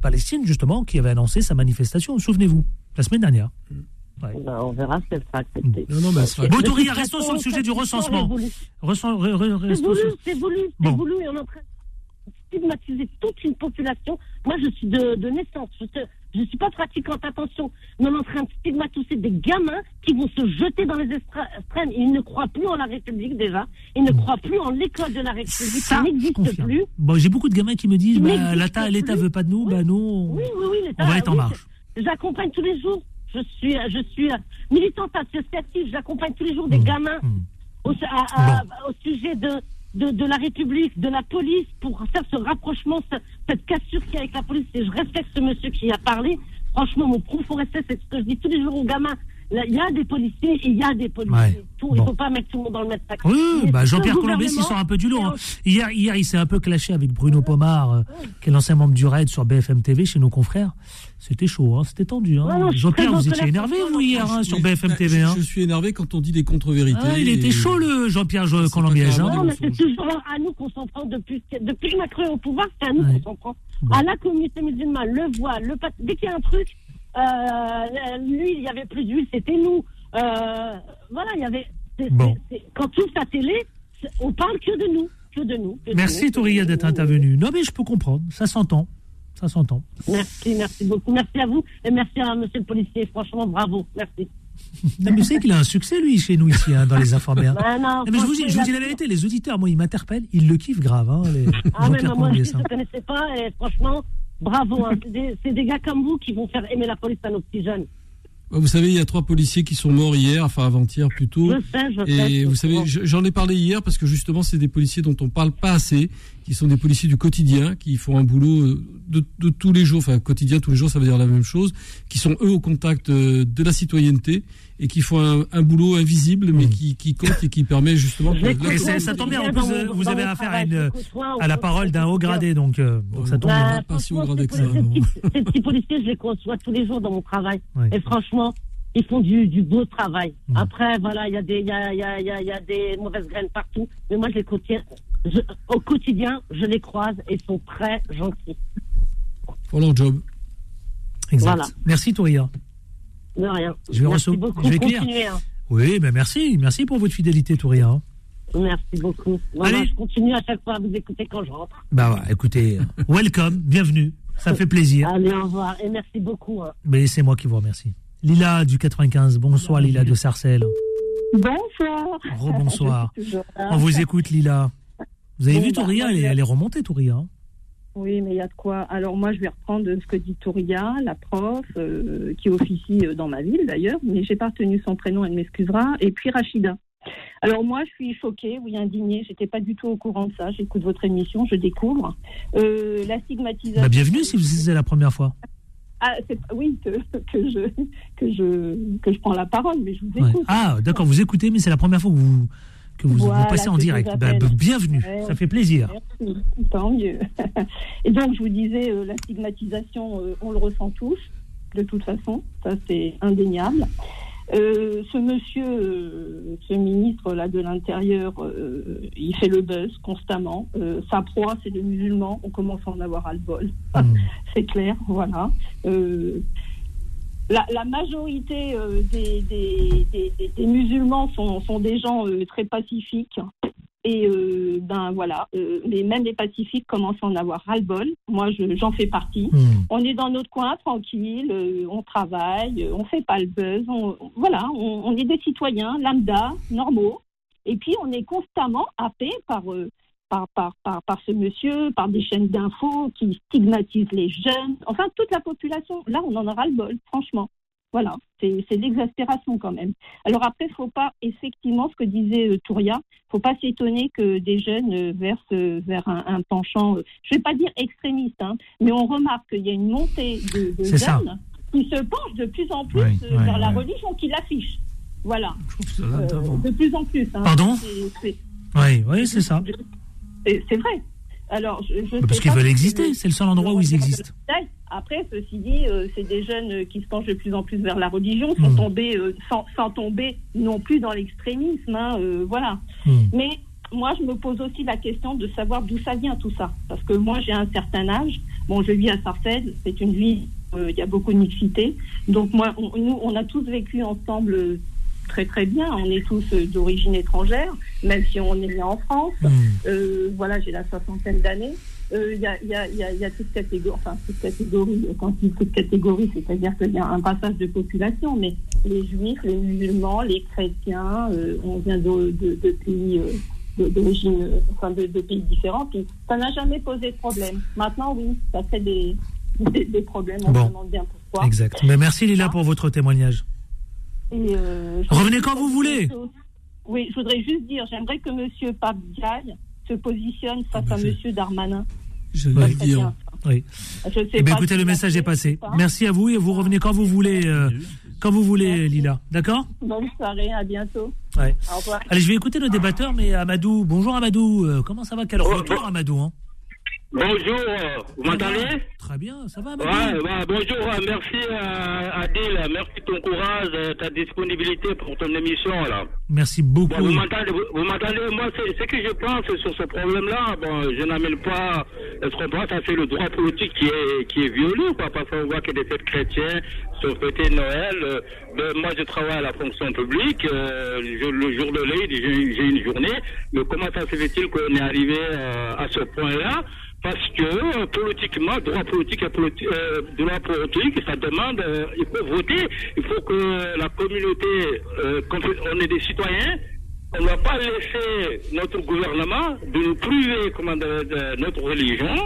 palestine, justement, qui avait annoncé sa manifestation. Souvenez-vous, la semaine dernière. Ben, on verra si elle sera acceptée. Non, non, mais elle sera- restons sur le sujet du recensement. re- re- C'est voulu, sur- c'est voulu, Bon. c'est voulu, et on est en train de stigmatiser toute une population. Moi, je suis de, de naissance, je ne suis pas pratiquante, attention, mais on est en train de stigmatiser des gamins qui vont se jeter dans les extrêmes. Ils ne croient plus en la République déjà, ils ne croient plus en l'école de la République, Ça, n'existe plus. Bon, j'ai beaucoup de gamins qui me disent, bah, l'État, l'État plus. veut pas de nous, Oui. bah nous, Oui, oui, oui. l'État- on va être en oui, marche. J'accompagne tous les jours. Je suis, je suis militante associative. J'accompagne tous les jours des Mmh. gamins Mmh. au, à- à- au sujet de, de, de la République, de la police, pour faire ce rapprochement, ce- cette cassure qu'il y a avec la police. Et je respecte ce monsieur qui a parlé. Franchement, mon profond respect, c'est ce que je dis tous les jours aux gamins. Il y a des policiers et il y a des policiers. Ouais. Tout, Il ne faut pas mettre tout le monde dans le même sac. Oui, bah Jean-Pierre Colombès, il sort un peu du lot. hein. Hier, hier, il s'est un peu clashé avec Bruno Pomar, euh, qui est l'ancien membre du RAID sur BFM TV, chez nos confrères. C'était chaud, hein, c'était tendu. Hein. Ouais, Jean-Pierre, vous étiez énervé, vous, hier, hein, sur BFM TV. je, Hein. je suis énervé quand on dit des contre-vérités. Ah, il était chaud, le Jean-Pierre hein. grave. Non, mais c'est toujours à nous qu'on s'en prend depuis, depuis que Macron est au pouvoir, c'est à nous Ouais. qu'on s'en prend. Bon. À la communauté musulmane, le voile, le pat... dès qu'il y a un truc, euh, lui, il y avait plus d'huile, c'était nous. Euh, voilà, il y avait. Bon. quand tu ouvres ta télé, on parle que de nous. Que de nous. que Merci. Touria, d'être intervenu. Non, mais je peux comprendre, ça s'entend. Ça s'entend. Merci, merci beaucoup. Merci à vous et merci à monsieur le policier. Franchement, bravo. Merci. Non, mais vous savez qu'il a un succès, lui, chez nous, ici, hein, dans les informés. Ah, non, Non, mais je vous, dis, je vous dis la vérité, les auditeurs, moi, ils m'interpellent, ils le kiffent grave, hein, les Ah, mais Jean-Pierre moi, je ne connaissais pas et franchement, bravo. hein. C'est des, c'est des gars comme vous qui vont faire aimer la police à nos petits jeunes. Bah, Vous savez, il y a trois policiers qui sont morts hier, enfin avant-hier plutôt. Je sais, je sais. Et vous savez, je- j'en ai parlé hier parce que justement, c'est des policiers dont on parle pas assez, qui sont des policiers du quotidien, qui font un boulot euh, de, de tous les jours, enfin quotidien tous les jours, ça veut dire la même chose, qui sont eux au contact euh, de la citoyenneté et qui font un, un boulot invisible, mais qui, qui compte et qui permet justement. Et côtoie ça, tombe bien, en plus, euh, vous avez affaire à, une, à la parole d'un haut gradé, donc, euh, donc ça tombe bien. Bah, pas si haut gradé ces que ça, ces petits- policiers, je les conçois tous les jours dans mon travail. Ouais. Et franchement, ils font du, du beau travail. Mm. Après, voilà, il y, a des- il y, a, il y, a, il y, a, il y a des mauvaises graines partout. Mais moi, je les côtoie. Je- au quotidien, je les croise et ils sont très gentils. Pour leur job. Exact. Voilà. Merci, Touria. De rien. Je vais merci beaucoup. je vais écrire. Continuez, hein. Oui, ben merci. Merci pour votre fidélité, Touria. Merci beaucoup. Voilà, Allez. je continue à chaque fois à vous écouter quand je rentre. Bah, ouais, écoutez, euh, welcome, bienvenue. Ça fait plaisir. Allez, au revoir. Et merci beaucoup. hein. Mais c'est moi qui vous remercie. Lila du 95. Bonsoir, Lila de Sarcelles. Bonsoir. Rebonsoir. On vous écoute, Lila. Vous avez Bon, vu bah, Touria moi, elle, elle est remontée, Touria. hein. Oui, mais il y a de quoi. Alors moi, je vais reprendre ce que dit Touria, la prof, euh, qui officie euh, dans ma ville d'ailleurs, mais j'ai pas retenu son prénom, elle m'excusera, et puis Rachida. Alors moi, je suis choquée, oui, indignée. J'étais pas du tout au courant de ça. J'écoute votre émission, je découvre Euh, la stigmatisation. Bah, bienvenue si vous- c'est la première fois. Ah, oui que, que je que je que je prends la parole, mais je vous Ouais. écoute. Ah, d'accord, vous écoutez, mais c'est la première fois que vous, que vous, vous passez en direct. Bah, bienvenue, Ouais. ça fait plaisir. Merci, tant mieux. Et donc, je vous disais, euh, la stigmatisation, euh, on le ressent tous, de toute façon, ça c'est indéniable. Euh, ce monsieur, ce ministre là de l'Intérieur, il fait le buzz constamment. Sa proie, c'est les musulmans. On commence à en avoir à le bol. c'est clair, voilà. La, la majorité euh, des, des, des- des- des musulmans sont, sont des gens euh, très pacifiques. Et euh, ben voilà, mais même les pacifiques commencent à en avoir ras-le-bol. Moi, je- j'en fais partie. Hmm. On est dans notre coin, tranquille, on travaille, on fait pas le buzz. On, voilà, on, on est des citoyens lambda, normaux. Et puis, on est constamment happé par, par, par, par, par ce monsieur, par des chaînes d'infos qui stigmatisent les jeunes. Enfin, toute la population. Là, on en aura le bol, franchement. Voilà, c'est l'exaspération quand même. Alors après, il faut pas, effectivement, ce que disait euh, Touria, faut pas s'étonner que des jeunes euh, versent euh, vers un, un penchant, euh, je vais pas dire extrémiste, hein, mais on remarque qu'il y a une montée de, de C'est ça. jeunes qui se penchent de plus en plus Oui, oui, vers la religion qu'ils affichent. Voilà. de plus en plus. hein. Pardon? C'est- c'est- Oui, oui, c'est ça. C'est vrai. Alors, je, je parce qu'ils veulent exister, c'est le seul endroit où ils existent. Après, ceci dit, euh, c'est des jeunes qui se penchent de plus en plus vers la religion, sans Mm. tomber, euh, sans, sans tomber non plus dans l'extrémisme. hein, euh, voilà. Mm. Mais moi, je me pose aussi la question de savoir d'où ça vient tout ça. Parce que moi, j'ai un certain âge. Bon, je vis à Sarcelles. C'est une ville, il y a beaucoup de mixité. Donc, moi, on- nous, on a tous vécu ensemble très, très bien. On est tous euh, d'origine étrangère, même si on est né en France. Euh, voilà, j'ai la soixantaine d'années. Euh, Il y, a, y, a, il y, a, il y a toute catégorie, enfin, toute catégorie, quand je dis toute catégorie, c'est-à-dire qu'il y a un passage de population, mais les juifs, les musulmans, les chrétiens, on vient de, de, de pays d'origine, enfin, de, de pays différents, puis ça n'a jamais posé de problème. Maintenant, oui, ça fait des, des, des problèmes, on Bon. se demande bien pourquoi. Exact. Mais merci Lila pour votre témoignage. Et, euh, je- Revenez quand vous voulez. Oui, je voudrais juste dire, j'aimerais que M. Pape Diaye se positionne face à M. Darmanin. Je vais le dire. Oui. Je sais Eh bien, pas écoutez, si le message est passé. Merci à vous et vous revenez quand vous voulez, euh, quand vous voulez, Lila. D'accord Bonne soirée, à bientôt. Ouais. Au revoir. Allez, je vais écouter le débatteur, mais Amadou. Bonjour Amadou. Euh, comment ça va? Quel retour Amadou hein? Bonjour, euh, vous m'entendez Très bien, ça va Ouais, ouais, bonjour, euh, merci euh, Adil, merci de ton courage, ta disponibilité pour ton émission là. Merci beaucoup. Bon, vous m'entendez, vous, vous m'entendez Moi, c'est ce que je pense sur ce problème-là. Bon, je n'amène pas. Est-ce qu'on pense ça c'est le droit politique qui est qui est violé, quoi, parce qu'on voit que des fêtes chrétiens sont fêtées Noël. euh, ben, moi, je travaille à la fonction publique. euh, le jour de l'Aïd, j'ai une journée. Mais comment ça se fait-il qu'on est arrivé euh, à ce point-là? Parce que politiquement, droit politique et politi- droit politique, ça demande, il faut voter, il faut que la communauté, quand on est des citoyens, on ne va pas laisser notre gouvernement de nous priver de, notre religion,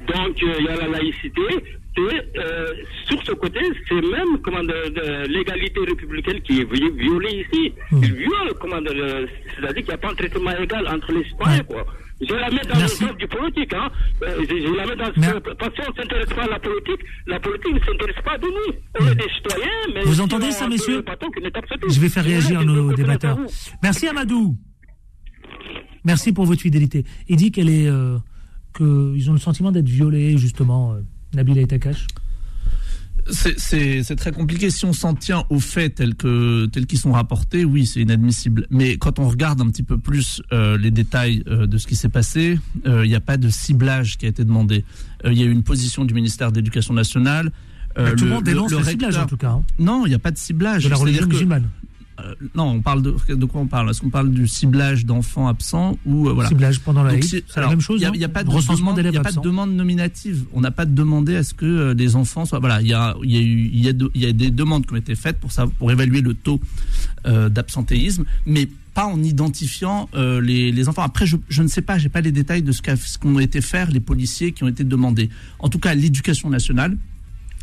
Donc il y a la laïcité. Et euh, sur ce côté, c'est même comment, de, de l'égalité républicaine qui est vi- violée ici. Il viole, comment, c'est-à-dire qu'il n'y a pas un traitement égal entre les citoyens. Quoi. Je la mets dans le sens du politique. Hein. Euh, je, je la mets dans le Parce qu'on ne s'intéresse pas à la politique, la politique ne s'intéresse pas de nous. On est des citoyens, mais. Vous entendez ça, messieurs bâton. Je vais faire réagir nos débatteurs. Merci Amadou. Merci pour votre fidélité. Il dit qu'elle est, euh, qu'ils ont le sentiment d'être violés justement. Euh, Nabila et Takash. C'est- très compliqué. Si on s'en tient aux faits tels que tels qu'ils sont rapportés, oui, c'est inadmissible. Mais quand on regarde un petit peu plus euh, les détails euh, de ce qui s'est passé, euh, il n'y a pas de ciblage qui a été demandé. Euh, Il y a eu une position du ministère de l'Éducation nationale. Euh, tout le monde dénonce le ciblage, en tout cas, hein. Non, il n'y a pas de ciblage. De la religion que- musulmane. Euh, non, on parle de, de quoi on parle? Est-ce qu'on parle du ciblage d'enfants absents ou euh, voilà Ciblage pendant la Donc, c'est la même chose, Il n'y a, pas de demande, y a pas de demande nominative. On n'a pas demandé à ce que euh, les enfants soient. Voilà, il y a, il y a eu, il y a, de- il y a des demandes qui ont été faites pour ça, pour évaluer le taux euh, d'absentéisme, mais pas en identifiant les, les enfants. Après, je, je ne sais pas, j'ai pas les détails de ce qu'ont été faire les policiers qui ont été demandés. En tout cas, l'éducation nationale.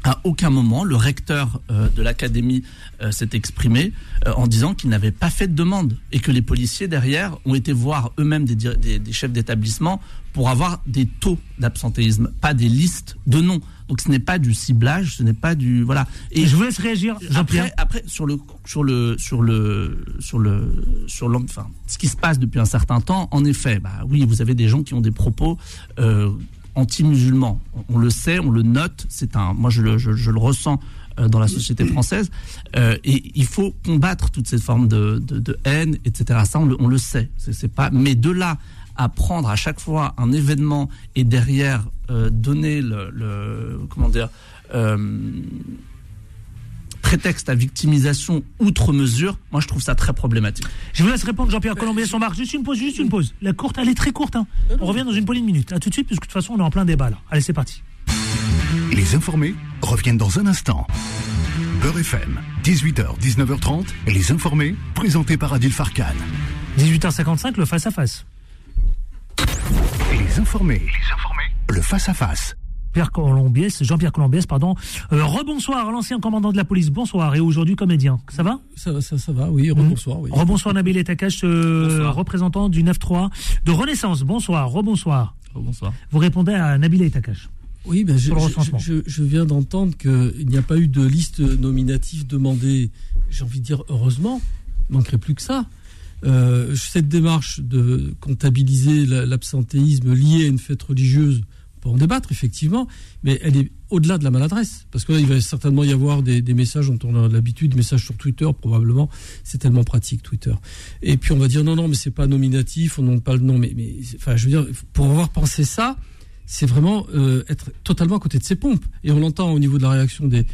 À aucun moment, le recteur euh, de l'académie euh, s'est exprimé euh, en disant qu'il n'avait pas fait de demande et que les policiers derrière ont été voir eux-mêmes des, des- des chefs d'établissement pour avoir des taux d'absentéisme, pas des listes de noms. Donc ce n'est pas du ciblage, ce n'est pas du voilà. Et je vous laisse réagir. Après, après sur le sur le sur le sur le sur l'homme, enfin ce qui se passe depuis un certain temps, en effet, bah oui, vous avez des gens qui ont des propos. Anti-musulmans. On le sait, on le note. C'est un, moi je le, je, le ressens euh, dans la société française. Euh, et il faut combattre toutes ces formes de, de, haine, etc. Ça, on le, on le sait. C'est, pas. Mais de là à prendre à chaque fois un événement et derrière euh, donner le, comment dire prétexte à victimisation outre mesure, moi je trouve ça très problématique. Je vous laisse répondre, Jean-Pierre Colombier, son marque. Juste une pause, juste une pause. La courte, elle est très courte. hein. On revient dans une poignée de minutes. À tout de suite, puisque de toute façon, on est en plein débat là. Allez, c'est parti. Les informés reviennent dans un instant. Beurre FM, 18h, 19h30, les informés, présentés par Adil Farkan. 18h55, le face-à-face. Les informés, les informés, le face-à-face. Pierre Colombiès, Jean-Pierre Colombiès, pardon. Euh, rebonsoir, l'ancien commandant de la police. Bonsoir. Et aujourd'hui comédien. Ça va? Ça, ça, ça va, oui. Rebonsoir, oui. Rebonsoir Nabil Etakash, euh, représentant du 9-3 de Renaissance. Bonsoir, rebonsoir. Bonsoir. Vous répondez à Nabil Etakash. Oui, ben je, je- recensement. je- je viens d'entendre qu'il n'y a pas eu de liste nominative demandée. J'ai envie de dire heureusement, il manquerait plus que ça. Euh, cette démarche de comptabiliser la- l'absentéisme lié à une fête religieuse, peut en débattre effectivement, mais elle est au-delà de la maladresse. Parce que va certainement y avoir des, messages dont on a l'habitude, des messages sur Twitter probablement. C'est tellement pratique Twitter. Et puis on va dire non, non, mais c'est pas nominatif, on n'en pas le nom. Mais, enfin, je veux dire, pour avoir pensé ça, c'est vraiment euh, être totalement à côté de ses pompes. Et on l'entend au niveau de la réaction des,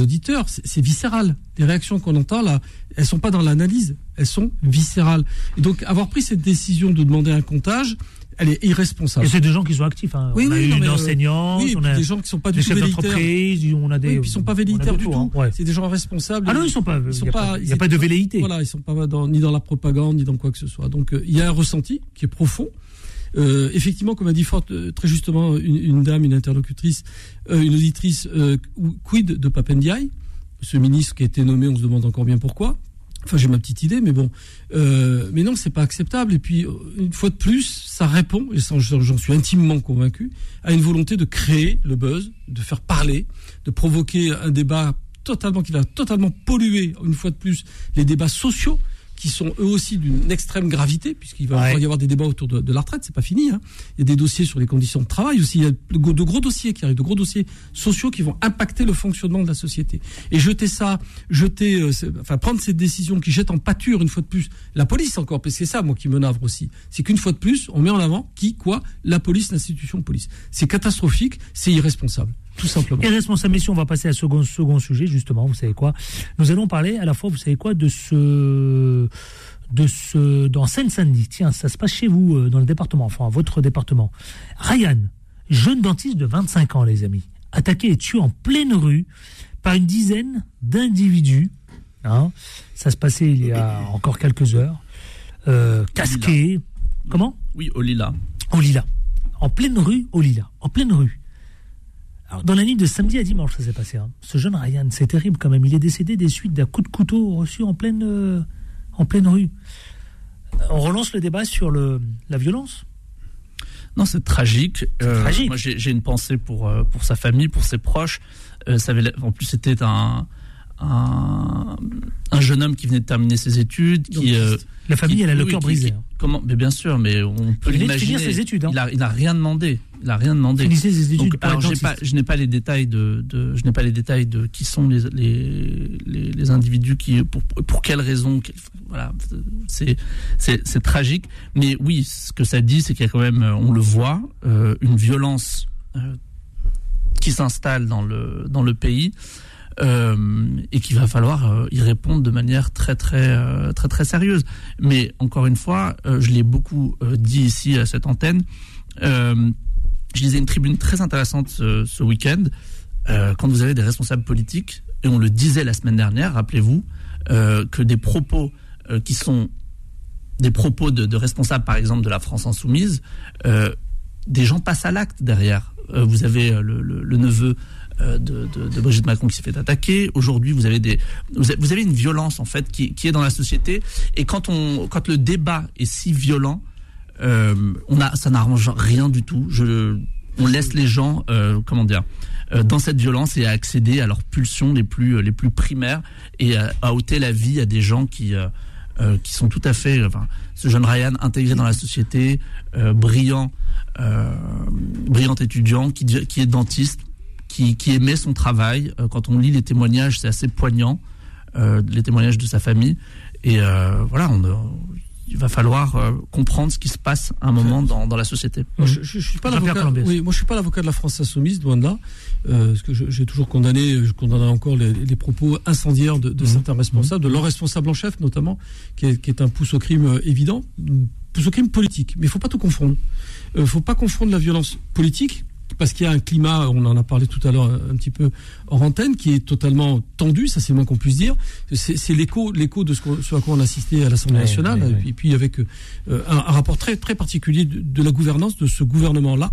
auditeurs, c'est c'est viscéral. Les réactions qu'on entend là, elles sont pas dans l'analyse, elles sont viscérales. Et donc avoir pris cette décision de demander un comptage, elle est irresponsable. Et c'est des gens qui sont actifs. Hein. Oui, on a oui, eu non, une mais, euh, enseignante, oui, on a des gens qui sont pas du tout d'entreprise, on a des. Oui, ils sont pas velléitaires du tout, tout. Ouais. C'est des gens responsables. Ah non, ils sont pas- Ils il sont a pas. il y a pas de velléité. Voilà, ils sont pas dans- ni dans la propagande ni dans quoi que ce soit. Donc euh, il y a un ressenti qui est profond. Euh, effectivement, comme a dit fort, euh, très justement une, une dame, une interlocutrice, euh, une auditrice, euh, quid de Papendiaï, ce ministre qui a été nommé, on se demande encore bien pourquoi. Enfin, j'ai ma petite idée, mais bon. Euh, mais non, c'est pas acceptable. Et puis, euh, une fois de plus, ça répond, et j'en suis intimement convaincu, à une volonté de créer le buzz, de faire parler, de provoquer un débat totalement qui va totalement polluer, une fois de plus, les débats sociaux qui sont eux aussi d'une extrême gravité, puisqu'il va y avoir des débats autour de, de la retraite, c'est pas fini. Hein. Il y a des dossiers sur les conditions de travail aussi, il y a de gros, dossiers qui arrivent, de gros dossiers sociaux qui vont impacter le fonctionnement de la société. Et jeter ça, jeter, euh, enfin prendre cette décision qui jette en pâture une fois de plus la police encore, parce que c'est ça moi qui me navre aussi, c'est qu'une fois de plus on met en avant qui, quoi, la police, l'institution de police. C'est catastrophique, c'est irresponsable, tout simplement. Et responsable mission, on va passer à second second sujet justement. Vous savez quoi Nous allons parler à la fois, vous savez quoi, de ce de ce dans Seine-Saint-Denis. Tiens, ça se passe chez vous euh, dans le département, enfin votre département. Ryan, jeune dentiste de 25 ans, les amis, attaqué et tué en pleine rue par une dizaine d'individus. Hein ça se passait il y a encore quelques heures. Euh, casqué. Comment? Oui, au Lila. Au Lila. En pleine rue, au Lila. En pleine rue. Alors, dans la nuit de samedi à dimanche, ça s'est passé. hein. Ce jeune Ryan, c'est terrible quand même. Il est décédé des suites d'un coup de couteau reçu en pleine, euh, en pleine rue. On relance le débat sur le, la violence. Non, c'est tragique. Euh, tragique. Moi, j'ai une pensée pour, euh, pour sa famille, pour ses proches. Euh, ça avait, l'air- en plus, c'était un, un, un jeune homme qui venait de terminer ses études. Donc, Qui, euh, la famille, qui- elle a le cœur brisé, qui- hein. Comment Mais bien sûr, mais on peut Il de finir ses études, hein. Il a, il a rien demandé. Il a rien demandé. Finissez ses études Donc, alors, pas, je n'ai pas les détails de, de- je n'ai pas les détails de qui sont les les, les, les individus qui pour pour quelles raisons. voilà, c'est tragique. Mais oui, ce que ça dit, c'est qu'il y a quand même, on le voit, euh, une violence euh, qui s'installe dans le dans le pays. Euh, et qu'il va falloir euh, y répondre de manière très très euh, très très sérieuse. Mais encore une fois, je l'ai beaucoup dit ici à cette antenne. Je lisais une tribune très intéressante ce, week-end quand vous avez des responsables politiques et on le disait la semaine dernière, rappelez-vous que des propos qui sont des propos de, responsables, par exemple, de la France insoumise, des gens passent à l'acte derrière. Vous avez le, neveu de, de- de Brigitte Macron qui s'est fait attaquer. Aujourd'hui, vous avez des, vous avez, une violence en fait qui, est dans la société. Et quand on, quand le débat est si violent, euh, on a, ça n'arrange rien du tout. On laisse les gens, euh, comment dire, euh, dans cette violence et à accéder à leurs pulsions les plus, les plus primaires et à, ôter la vie à des gens qui, euh, euh, qui sont tout à fait, ce jeune Ryan intégré dans la société, euh, brillant, euh, brillant étudiant, qui est dentiste, qui, qui aimait son travail. Euh, quand on lit les témoignages, c'est assez poignant, euh, les témoignages de sa famille. Et euh, voilà, on, euh, il va falloir euh, comprendre ce qui se passe à un moment dans, dans la société. Moi, je, je, je suis pas l'avocat. Oui, moi je suis pas l'avocat de la France insoumise, loin de là, euh, parce que j'ai toujours condamné, je condamnerai encore les, les propos incendiaires de, de certains responsables, de leur responsable en chef notamment, qui est, qui est un pouce au crime euh, évident, pouce au crime politique. Mais il faut pas tout confondre. Il faut pas confondre la violence politique. Parce qu'il y a un climat, on en a parlé tout à l'heure un, un petit peu hors antenne, qui est totalement tendu, ça c'est le moins qu'on puisse dire. C'est l'écho, l'écho de ce, à quoi on a assisté à l'Assemblée nationale, et puis, et puis avec euh, un, un rapport très très particulier de, de la gouvernance de ce gouvernement-là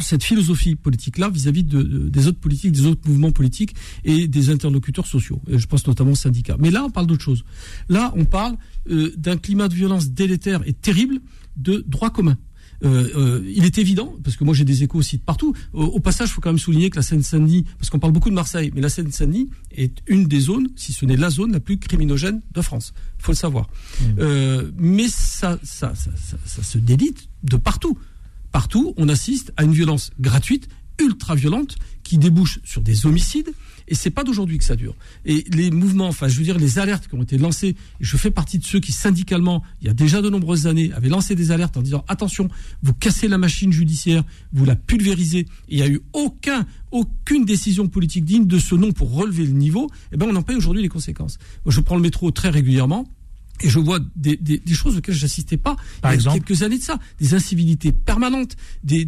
cette philosophie politique-là vis-à-vis de, de- des autres politiques, des autres mouvements politiques et des interlocuteurs sociaux. Et je pense notamment aux syndicats. Mais là, on parle d'autre chose. Là, on parle euh, d'un climat de violence délétère et terrible de droit commun. Euh, euh, il est évident, parce que moi j'ai des échos aussi de partout. Au, au passage, il faut quand même souligner que la Seine-Saint-Denis, parce qu'on parle beaucoup de Marseille, mais la Seine-Saint-Denis est une des zones, si ce n'est la zone la plus criminogène de France. Il faut le savoir. Euh, mais ça, ça, ça, ça, ça se délite de partout partout, on assiste à une violence gratuite, ultra violente, qui débouche sur des homicides. Et c'est pas d'aujourd'hui que ça dure. Et les mouvements, enfin, je veux dire, les alertes qui ont été lancées, et je fais partie de ceux qui, syndicalement, il y a déjà de nombreuses années, avaient lancé des alertes en disant attention, vous cassez la machine judiciaire, vous la pulvérisez. Et il n'y a eu aucun, aucune décision politique digne de ce nom pour relever le niveau. Eh ben, on en paye aujourd'hui les conséquences. Moi, je prends le métro très régulièrement. Et je vois des, des, des choses auxquelles je n'assistais pas Par il y a exemple quelques années de ça. Des incivilités permanentes, des,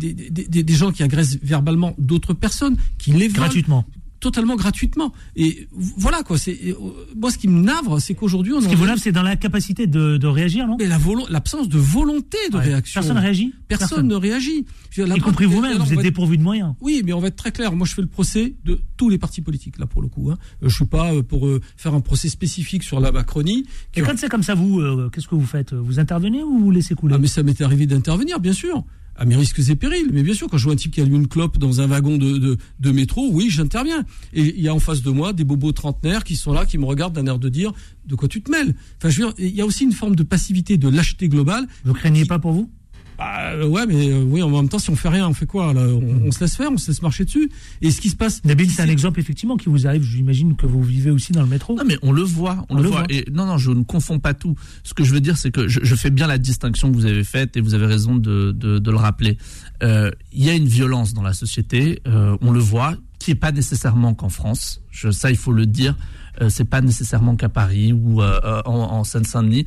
gens qui agressent verbalement d'autres personnes, qui les volent Gratuitement. Totalement gratuitement. Et voilà quoi. C'est euh, moi ce qui me navre, c'est qu'aujourd'hui on Ce qui vous lave, c'est dans l'incapacité de, de réagir, non? Mais la l'absence de volonté de Ouais. réaction. Personne réagit? Personne, Personne. ne réagit. Dire, la Y compris vous-même, vous êtes dépourvu de moyens. oui, mais on va être très clair. Moi, je fais le procès de tous les partis politiques, là, pour le coup. Hein. Euh, Je suis pas euh, pour euh, faire un procès spécifique sur la Macronie. Et quand c'est comme ça, vous, euh, qu'est-ce que vous faites? Vous intervenez ou vous laissez couler? Ah, mais ça m'est arrivé d'intervenir, bien sûr. À mes risques et périls. Mais bien sûr, quand je vois un type qui allume une clope dans un wagon de, de, de métro, oui, j'interviens. Et il y a en face de moi des bobos trentenaires qui sont là, qui me regardent d'un air de dire de quoi tu te mêles? Enfin, je veux dire, il y a aussi une forme de passivité, de lâcheté globale. Vous craignez pas pour vous? Bah, euh, ouais, mais euh, oui, en même temps, si on fait rien, on fait quoi là? On, on se laisse faire, on se laisse marcher dessus. Et ce qui se passe. Nabil, c'est un exemple effectivement qui vous arrive. J'imagine que vous vivez aussi dans le métro. Non, mais on le voit, on, On le voit. voit. Et non, non, je ne confonds pas tout. Ce que je veux dire, c'est que je, je fais bien la distinction que vous avez faite et vous avez raison de, de, de le rappeler. Euh, Il y a une violence dans la société, euh, on le voit, qui est pas nécessairement qu'en France. Je, ça, il faut le dire. Euh, c'est pas nécessairement qu'à Paris ou euh, euh, en, en Seine-Saint-Denis.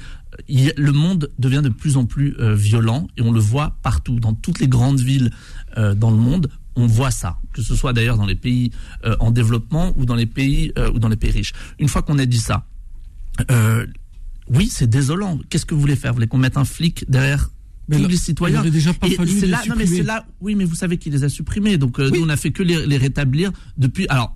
Le monde devient de plus en plus violent et on le voit partout, dans toutes les grandes villes dans le monde. On voit ça, que ce soit d'ailleurs dans les pays en développement ou dans les pays ou dans les pays riches. Une fois qu'on a dit ça, oui, c'est désolant. Qu'est-ce que vous voulez faire? Vous voulez qu'on mette un flic derrière Mais tous là, les citoyens il déjà pas Et fallu les là, non mais c'est là, oui, mais vous savez qui les a supprimés. Donc euh, Oui. nous, on a fait que les, les rétablir depuis, alors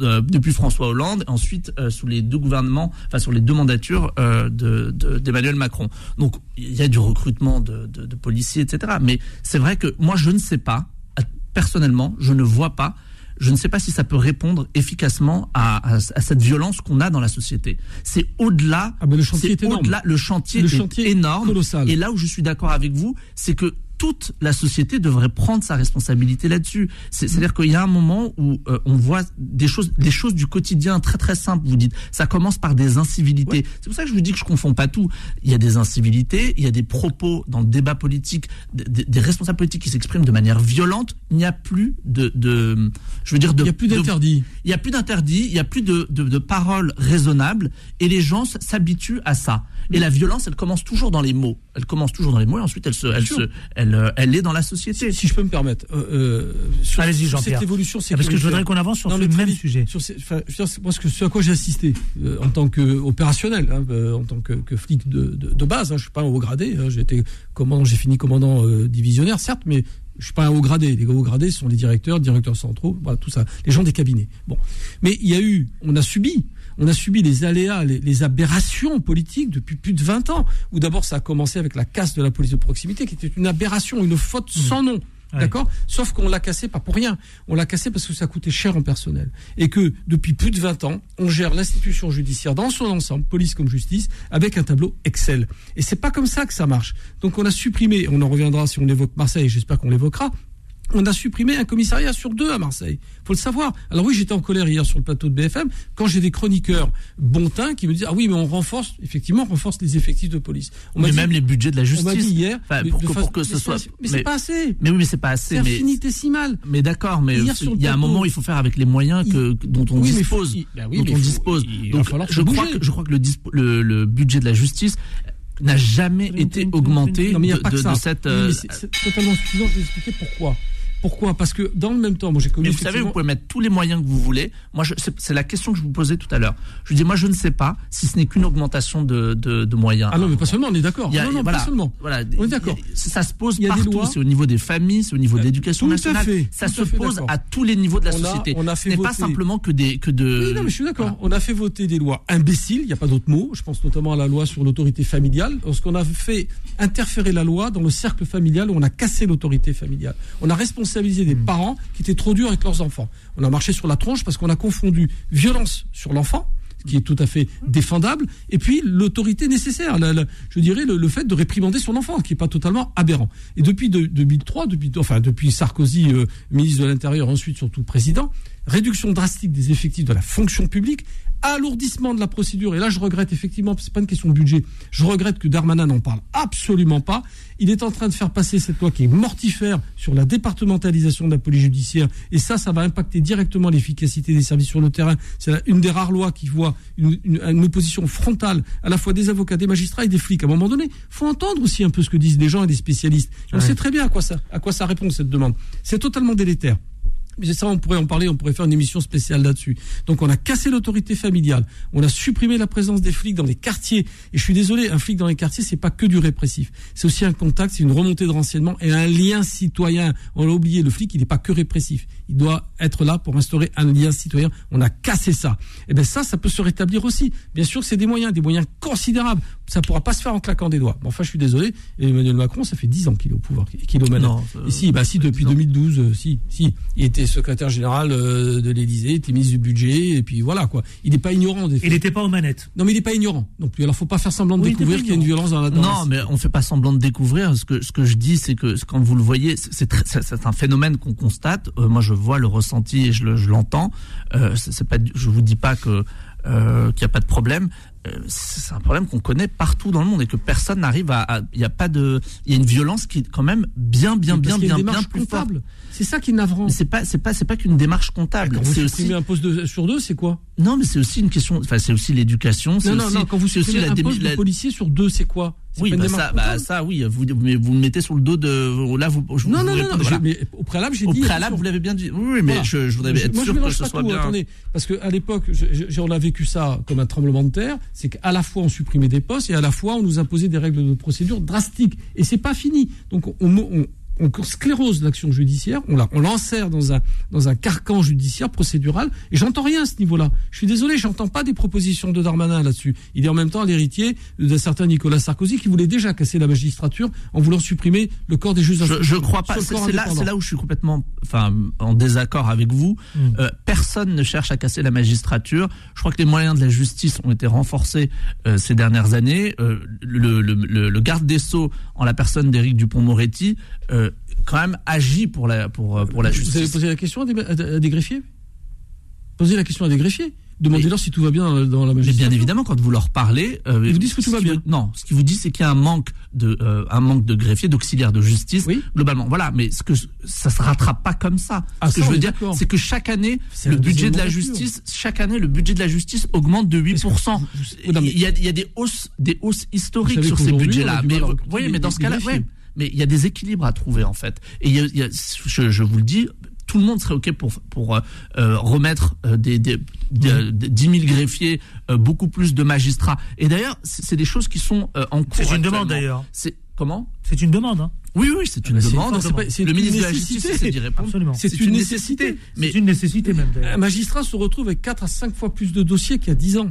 euh, depuis François Hollande, ensuite euh, sous les deux gouvernements, enfin sur les deux mandatures euh, de de- d'Emmanuel Macron. Donc il y a du recrutement de, de, de policiers, etc. Mais c'est vrai que moi, je ne sais pas. à- Personnellement, je ne vois pas. Je ne sais pas si ça peut répondre efficacement à, à, à cette violence qu'on a dans la société. C'est au-delà. Ah ben, le chantier est énorme. au-delà. Le chantier Le est chantier est énorme. colossal. Et là où je suis d'accord avec vous, c'est que toute la société devrait prendre sa responsabilité là-dessus. C'est- C'est-à-dire qu'il y a un moment où euh, on voit des choses, des choses du quotidien très très simples. Vous dites, ça commence par des incivilités. C'est pour ça que je vous dis que je confonds pas tout. Il y a des incivilités, il y a des propos dans le débat politique, des, des- responsables politiques qui s'expriment de manière violente. Il n'y a plus de, de je veux dire, de, Il y a plus d'interdit. il y a plus d'interdit, il y a plus de, de, de paroles raisonnables, et les gens s'habituent à ça. Et la violence, elle commence toujours dans les mots. Elle commence toujours dans les mots, et ensuite elle se, elle se, elle, euh, elle est dans la société. Si je peux me permettre, euh, euh, sur, Allez-y, Jean-Pierre. cette évolution Ah, parce que je voudrais qu'on avance sur Non, très même sujet. Sur ces- enfin, je veux dire, c'est moi, ce, que, ce à quoi j'ai assisté euh, en tant qu'opérationnel, hein, en tant que, que flic de, de, de base. Hein, je suis pas un haut gradé. Hein, j'ai été commandant, j'ai fini commandant euh, divisionnaire, certes, mais je suis pas un haut gradé. Les hauts gradés sont les directeurs, directeurs centraux, voilà tout ça, les gens des cabinets. Bon, mais il y a eu, on a subi. On a subi les aléas, les, les aberrations politiques depuis plus de 20 ans. Où d'abord ça a commencé avec la casse de la police de proximité, qui était une aberration, une faute sans nom. D'accord? Sauf qu'on l'a cassé pas pour rien. On l'a cassé parce que ça coûtait cher en personnel. Et que depuis plus de 20 ans, on gère l'institution judiciaire dans son ensemble, police comme justice, avec un tableau Excel. Et c'est pas comme ça que ça marche. Donc on a supprimé, on en reviendra si on évoque Marseille, j'espère qu'on l'évoquera, on a supprimé un commissariat sur deux à Marseille. Faut le savoir. Alors oui, j'étais en colère hier sur le plateau de BFM quand j'ai des chroniqueurs bontins qui me disent ah oui mais on renforce effectivement on renforce les effectifs de police. On m'a mais dit- même les budgets de la on m'a justice. dit hier Enfin, pour, que, pour que ce mais soit. mais c'est pas assez. Mais oui, mais c'est pas assez. C'est infinitésimal. mais d'accord, mais il y a un moment, il faut faire avec les moyens que, dont on Oui, mais faut- dispose. ben oui, dont on faut- dispose. Donc, je crois, que, je crois que le, dispo- le, le budget de la justice n'a jamais été augmenté de, cette. Euh, c'est totalement suffisant. Je vais expliquer pourquoi. Pourquoi? Parce que dans le même temps, moi j'ai connu. Mais vous savez, vous pouvez mettre tous les moyens que vous voulez. Moi, c'est la question que je vous posais tout à l'heure. Je dis, moi, je ne sais pas si ce n'est qu'une augmentation de, de, de moyens. Ah non, mais pas seulement, on est d'accord. Non, non, voilà, pas seulement. Voilà, On est d'accord. Ça se pose Il y a partout. C'est au niveau des familles, c'est au niveau de l'éducation tout à nationale. fait, ça se pose à tous les niveaux de la On a- société. on a Ce fait n'est pas simplement que des que de. Oui, non, mais je suis d'accord. On a fait voter des lois imbéciles, il n'y a pas d'autre mot. Je pense notamment à la loi sur l'autorité familiale. Lorsqu'on a fait interférer la loi dans le cercle familial, où on a cassé l'autorité familiale. On a responsabilisé Des parents qui étaient trop durs avec leurs enfants. On a marché sur la tronche parce qu'on a confondu violence sur l'enfant ce qui est tout à fait défendable, et puis l'autorité nécessaire, la- la- je dirais le, le fait de réprimander son enfant, qui n'est pas totalement aberrant. Et depuis de- 2003, depuis, enfin depuis Sarkozy, euh, ministre de l'Intérieur, ensuite surtout président, réduction drastique des effectifs de la fonction publique, alourdissement de la procédure. Et là, je regrette effectivement, c'est pas une question de budget. Je regrette que Darmanin n'en parle absolument pas. Il est en train de faire passer cette loi qui est mortifère sur la départementalisation de la police judiciaire. Et ça, ça va impacter directement l'efficacité des services sur le terrain. C'est une des rares lois qui voit une, une- une opposition frontale à la fois des avocats, des magistrats et des flics. À un moment donné, faut entendre aussi un peu ce que disent des gens et des spécialistes. On Ouais. sait très bien à quoi ça, à quoi ça répond cette demande. C'est totalement délétère. Mais ça, on pourrait en parler, on pourrait faire une émission spéciale là-dessus. Donc, on a cassé l'autorité familiale, on a supprimé la présence des flics dans les quartiers. Et je suis désolé, un flic dans les quartiers, c'est pas que du répressif. C'est aussi un contact, c'est une remontée de renseignement et un lien citoyen. On l'a oublié, le flic, il n'est pas que répressif. Il doit être là pour instaurer un lien citoyen. On a cassé ça. Et bien ça, ça peut se rétablir aussi. Bien sûr, c'est des moyens, des moyens considérables. Ça pourra pas se faire en claquant des doigts. Mais enfin, je suis désolé. Emmanuel Macron, ça fait 10 ans qu'il est au pouvoir, qu'il est Et si, bah si, depuis 2012, euh, si, si. Il était secrétaire général euh, de l'Élysée, il était ministre du budget, et puis voilà, quoi. Il n'est pas ignorant des. Il n'était pas aux manettes. Non, mais il n'est pas ignorant non plus. Alors, faut pas faire semblant de Oui, était découvrir qu'il y a une violence dans la dans Non, la- mais on fait pas semblant de découvrir. Ce que ce que je dis, c'est que quand vous le voyez, c'est un phénomène qu'on constate. Euh, moi, je vois le ressenti et je le- je l'entends. Euh, c'est pas, je vous dis pas que euh, qu'il n'y a pas de problème. Euh, c'est un problème qu'on connaît partout dans le monde et que personne n'arrive à. Il y a pas de. Il y a une violence qui est quand même bien, bien, bien, bien, bien plus forte. comptable. C'est ça qui est navrant. C'est pas, c'est pas, c'est pas qu'une démarche comptable. Quand vous C'est aussi. un poste de- sur deux, c'est quoi? Non, mais c'est aussi une question. Enfin, c'est aussi l'éducation. c'est Non, non, aussi- non, quand vous supprimez la un poste la- de policier sur deux, c'est quoi? Oui, bah ça, bah ça, oui, vous, mais vous me mettez sur le dos de. Là, vous, je Non, vous non, non, réponds- non, voilà. je- mais au préalable, j'ai Au dit. préalable, attention. vous l'avez bien dit. Oui, mais Voilà. je, je voudrais Je- être moi, je sûr que mélange ce soit tout, bien. Attendez, parce qu'à l'époque, je- je- on a vécu ça comme un tremblement de terre. C'est qu'à la fois on supprimait des postes et à la fois on nous imposait des règles de procédure drastiques. Et c'est pas fini. Donc on, on- on sclérose l'action judiciaire, on la, on l'enserre dans un, dans un carcan judiciaire procédural, et j'entends rien à ce niveau-là. Je suis désolé, j'entends pas des propositions de Darmanin là-dessus. Il est en même temps l'héritier d'un certain Nicolas Sarkozy qui voulait déjà casser la magistrature en voulant supprimer le corps des juges Je, je crois pas. C'est là, c'est là où je suis complètement, enfin, en désaccord avec vous. Mm. Euh, personne ne cherche à casser la magistrature. Je crois que les moyens de la justice ont été renforcés euh, ces dernières années. Euh, le, le, le- le garde des sceaux, en la personne d'Éric Dupont-Moretti, euh, quand même agit pour la pour euh, pour la Vous avez justice. posé la question à des, à- à des greffiers? Posez la question à des greffiers. Demandez-leur si tout va bien dans la, la Mais magistrature. bien évidemment, quand vous leur parlez, euh, Ils vous disent que tout va bien. vous- non, ce qu'ils vous disent, c'est qu'il y a un manque de euh, un manque de greffiers, d'auxiliaires de justice, globalement. Voilà, mais ce que ça se rattrape pas comme ça. Ah, ce que je veux dire, c'est que chaque année, le budget de la justice, chaque année, le budget de la justice augmente de 8%. Oui, non, mais- il, y a, il y a des hausses, des hausses historiques sur ces budgets-là. Mais des- mais dans ce cas-là, ouais. Mais il y a des équilibres à trouver en fait. Et il y a, il y a- je, je vous le dis, tout le monde serait ok pour pour euh, euh, remettre euh, des, des, des- des 10 000 greffiers, euh, beaucoup plus de magistrats. Et d'ailleurs, c'est des choses qui sont euh, en cours. C'est une demande d'ailleurs. C'est comment? C'est une demande. Hein. Oui, oui, c'est une Ah bah, demande. C'est le ministre de la nécessité. Justice essaie d'y répondre. C'est une nécessité. Mais C'est une nécessité même Un magistrat se retrouve avec 4 à 5 fois plus de dossiers qu'il y a 10 ans.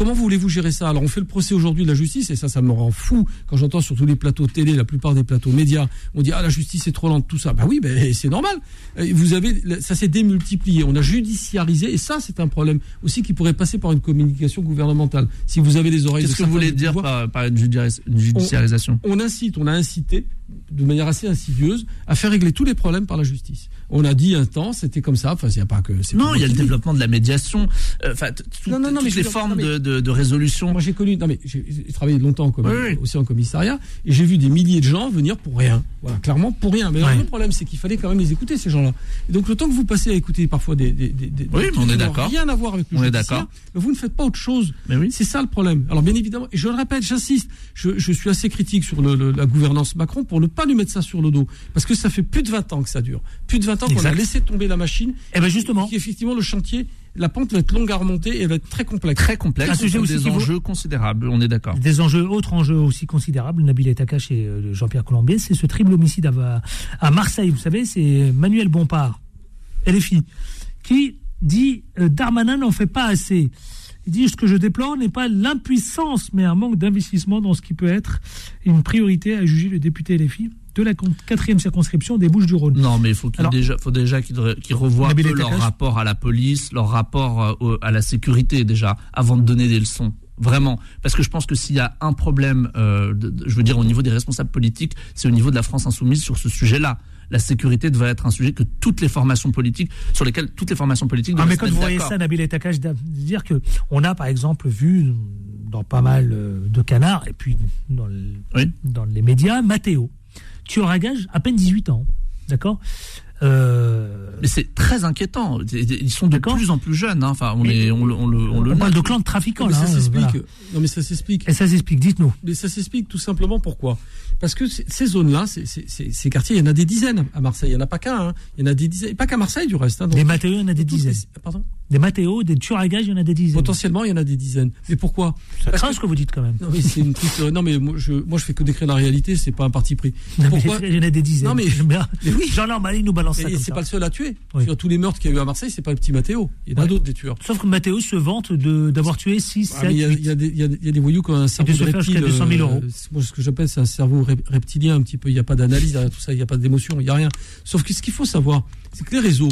Comment voulez-vous gérer ça? Alors on fait le procès aujourd'hui de la justice et ça, ça me rend fou quand j'entends sur tous les plateaux télé, la plupart des plateaux médias, on dit ah la justice est trop lente, tout ça. Bah oui, ben c'est normal. Euh, Vous avez, ça s'est démultiplié. On a judiciarisé et ça c'est un problème aussi qui pourrait passer par une communication gouvernementale. Si vous avez les oreilles. qu'est-ce que vous voulez dire pouvoir, par, par judiciarisation? On incite, on a incité de manière assez insidieuse à faire régler tous les problèmes par la justice. On a dit un temps, c'était comme ça. Enfin, il n'y a pas que. Non, il y a le développement de la médiation, euh, enfin toutes les formes de, résolution. Moi, j'ai connu, non mais j'ai travaillé longtemps aussi en commissariat et j'ai vu des milliers de gens venir pour rien. Voilà, clairement pour rien. Mais le problème, c'est qu'il fallait quand même les écouter ces gens-là. Et donc le temps que vous passez à écouter parfois des, des, des, Oui, mais on est qui n'ont d'accord. rien à voir avec le On est d'accord. vous ne faites pas autre chose. Mais oui. C'est ça le problème. Alors bien évidemment, et je le répète, j'insiste, je, je suis assez critique sur le- le- la gouvernance Macron pour ne pas lui mettre ça sur le dos, parce que ça fait plus de 20 ans que ça dure, plus de 20 qu'on a laissé tomber la machine. Eh ben justement. Et effectivement, le chantier, la pente va être longue à remonter et elle va être très complexe. Très complexe, Un sujet aussi des qui vaut- enjeux considérables, on est d'accord. Des enjeux, autres enjeux aussi considérables, Nabil Etakache et euh, Jean-Pierre Colombier, c'est ce triple homicide à, à Marseille. Vous savez, c'est Manuel Bompard, LFI, qui dit euh, Darmanin n'en fait pas assez. Il dit ce que je déplore n'est pas l'impuissance, mais un manque d'investissement dans ce qui peut être une priorité à juger le député LFI de la quatrième circonscription des Bouches-du-Rhône. Non, mais il faut Alors- déjà, faut déjà qu'ils qu'ils revoient peu leur rapport à la police, leur rapport euh, à la sécurité déjà, avant de donner des leçons. Vraiment, parce que je pense que s'il y a un problème, euh, de- de- je veux dire au niveau des responsables politiques, c'est au niveau de la France insoumise sur ce sujet-là. La sécurité devrait être un sujet que toutes les formations politiques, sur lesquelles toutes les formations politiques Ah, mais quand vous voyez ça, Nabil Etakache, de dire que on a par exemple vu dans pas mal euh, de canards et puis dans, le- Oui. dans les médias, Matteo, tueur à gage, à peine 18 ans, d'accord Euh, Mais c'est très inquiétant. Ils sont de plus en plus jeunes. hein. Enfin, on, est, on, le- on le, on le on parle de clan de trafiquants, mais là. ça hein, s'explique. voilà. Non, mais ça s'explique. Et ça s'explique, dites-nous. Mais ça s'explique tout simplement pourquoi? Parce que ces zones-là, ces, ces- ces- ces quartiers, il y en a des dizaines à Marseille. Il n'y en a pas qu'un. hein. Il y en a des dizaines. Et pas qu'à Marseille, du reste. hein. Donc, Des Matteo, il y en a des dizaines. les- Pardon? Des Matteo, des tueurs à gage, il y en a des dizaines. Potentiellement, il y en a des dizaines. Mais pourquoi Ça Parce craint que- ce que vous dites quand même. Non, mais c'est une truc, non, mais moi je, moi, je fais que décrire la réalité, c'est pas un parti pris. Non, mais Pourquoi Il y en a des dizaines. Non, mais- mais oui. Jean-Laurent Marie nous balance ça Et comme c'est ça. pas le seul à tuer. Oui. Sur tous les meurtres qu'il y a eu à Marseille, c'est pas le petit Mathéo. Il y en a Ouais. d'autres des tueurs. Sauf que Matteo se vante de- d'avoir tué 6, Ah, mais 7, il y, a, 8. il y a des- y a voyous qui ont un cerveau de reptile. 200 000 euros. euh, c'est- moi, ce que j'appelle, c'est un cerveau rep- reptilien un petit peu. Il n'y a pas d'analyse derrière tout ça, il n'y a pas d'émotion, il n'y a rien. Sauf que ce qu'il faut savoir, c'est que les réseaux,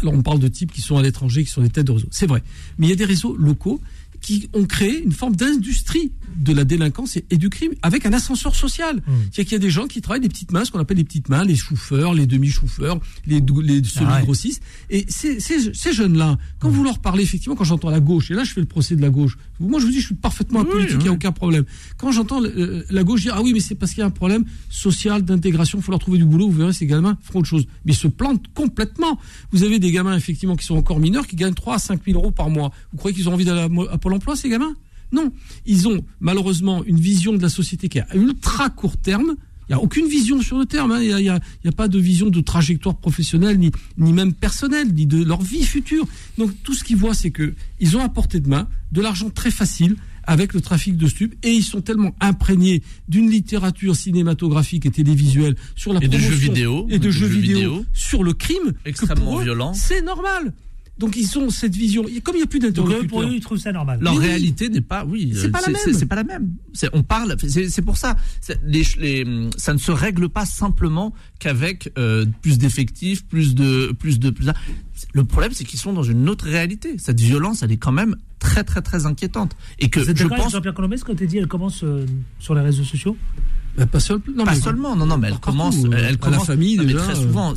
alors on parle de types qui sont à l'étranger, qui sont des têtes de réseau, c'est vrai. Mais il y a des réseaux locaux qui ont créé une forme d'industrie de la délinquance et, et du crime avec un ascenseur social. Mmh. C'est-à-dire qu'il y a des gens qui travaillent des petites mains, ce qu'on appelle les petites mains, les chauffeurs, les demi-chauffeurs, les, les semi-grossistes. Et ces, ces, ces jeunes-là, quand vous leur parlez, effectivement, quand j'entends la gauche, et là je fais le procès de la gauche, moi je vous dis, je suis parfaitement Oui, apolitique, il n'y a oui. aucun problème. Quand j'entends euh, la gauche dire, ah oui, mais c'est parce qu'il y a un problème social, d'intégration, il faut leur trouver du boulot, vous verrez, ces gamins feront autre chose. Mais ils se plantent complètement. Vous avez des gamins, effectivement, qui sont encore mineurs, qui gagnent 3 à 5 000 euros par mois. Vous croyez qu'ils ont envie d'aller à, à Pôle emploi, ces gamins Non. Ils ont, malheureusement, une vision de la société qui est à ultra court terme. Il n'y a aucune vision sur le terme. hein. Il n'y a, pas de vision de trajectoire professionnelle, ni, ni même personnelle, ni de leur vie future. Donc tout ce qu'ils voient, c'est que ils ont à portée de main de l'argent très facile, avec le trafic de stupes et ils sont tellement imprégnés d'une littérature cinématographique et télévisuelle sur la Et de promotion jeux vidéo, et de, de jeux, jeux vidéo, vidéo. sur le crime que Extrêmement pour eux, violent. C'est normal. Donc ils ont cette vision. Et Comme il n'y a plus d'interlocuteurs. pour eux, ils trouvent ça normal. Leur oui. réalité n'est pas, oui, C'est euh, pas la même. C'est pas la même. C'est- On parle, c'est pour ça. c'est- Les, les, ça ne se règle pas simplement qu'avec euh, plus d'effectifs, plus de, plus de, plus. Le problème, c'est qu'ils sont dans une autre réalité. Cette violence, elle est quand même très, très, très inquiétante. Et que je pense Jean-Pierre Colombès quand tu dit elle commence euh, sur les réseaux sociaux? Bah, pas seul, non, pas mais- seulement, non, non, mais elle Partout, commence, elle la commence. famille, non, mais déjà, très souvent,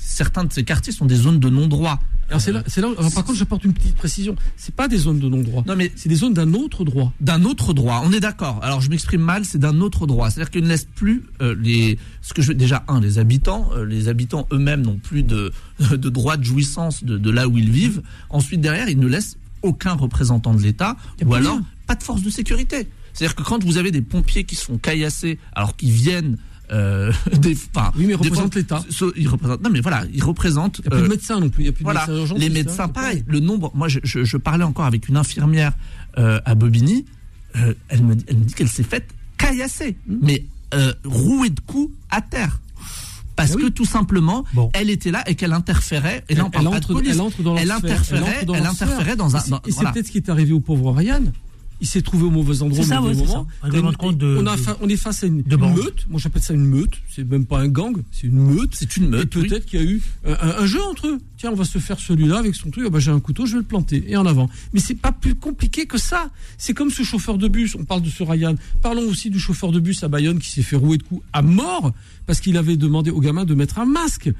certains de ces quartiers sont des zones de non-droit. Alors c'est là, c'est là. alors, par contre, j'apporte une petite précision. C'est pas des zones de non-droit. Non, mais C'est des zones d'un autre droit. d'un autre droit. On est d'accord. Alors je m'exprime mal, c'est d'un autre droit. C'est-à-dire qu'ils ne laissent plus euh, les ce que je déjà un les habitants, euh, les habitants eux-mêmes n'ont plus de de droit de jouissance de, de là où ils vivent. Ensuite derrière, ils ne laissent aucun représentant de l'État ou alors rien. pas de force de sécurité. C'est-à-dire que quand vous avez des pompiers qui se font caillasser alors qu'ils viennent euh, des, enfin, Oui, mais fois- l'État. Ils représentent. Non, mais voilà. Il n'y a plus euh, de médecins non plus. Il y a plus de voilà, médecins les médecins, pareil. Le nombre, moi, je, je, je parlais encore avec une infirmière euh, à Bobigny. euh, elle me, dit- elle me dit qu'elle s'est faite caillasser, mais euh, rouée de coups à terre. Parce Ah oui. que tout simplement, Bon. elle était là et qu'elle interférait. Et là, on Elle, parle elle pas de entre, police. elle entre dans interférait, dans elle sphère. interférait dans un. Et c'est- dans- Et c'est voilà. peut-être ce qui est arrivé au pauvre Ryan. Il s'est trouvé au mauvais endroit. Ça, au mauvais ouais, moment. ça. Compte de- on, a de- fa- on est face à une, de une bande. meute. Moi, j'appelle ça une meute. C'est même pas un gang, c'est une meute. C'est une Et meute. oui. peut-être qu'il y a eu un, un jeu entre eux. Tiens, on va se faire celui-là avec son truc. Ah bah, j'ai un couteau, je vais le planter. Et en avant. Mais c'est pas plus compliqué que ça. C'est comme ce chauffeur de bus. On parle de ce Ryan. Parlons aussi du chauffeur de bus à Bayonne qui s'est fait rouer de coups à mort parce qu'il avait demandé aux gamins de mettre un masque.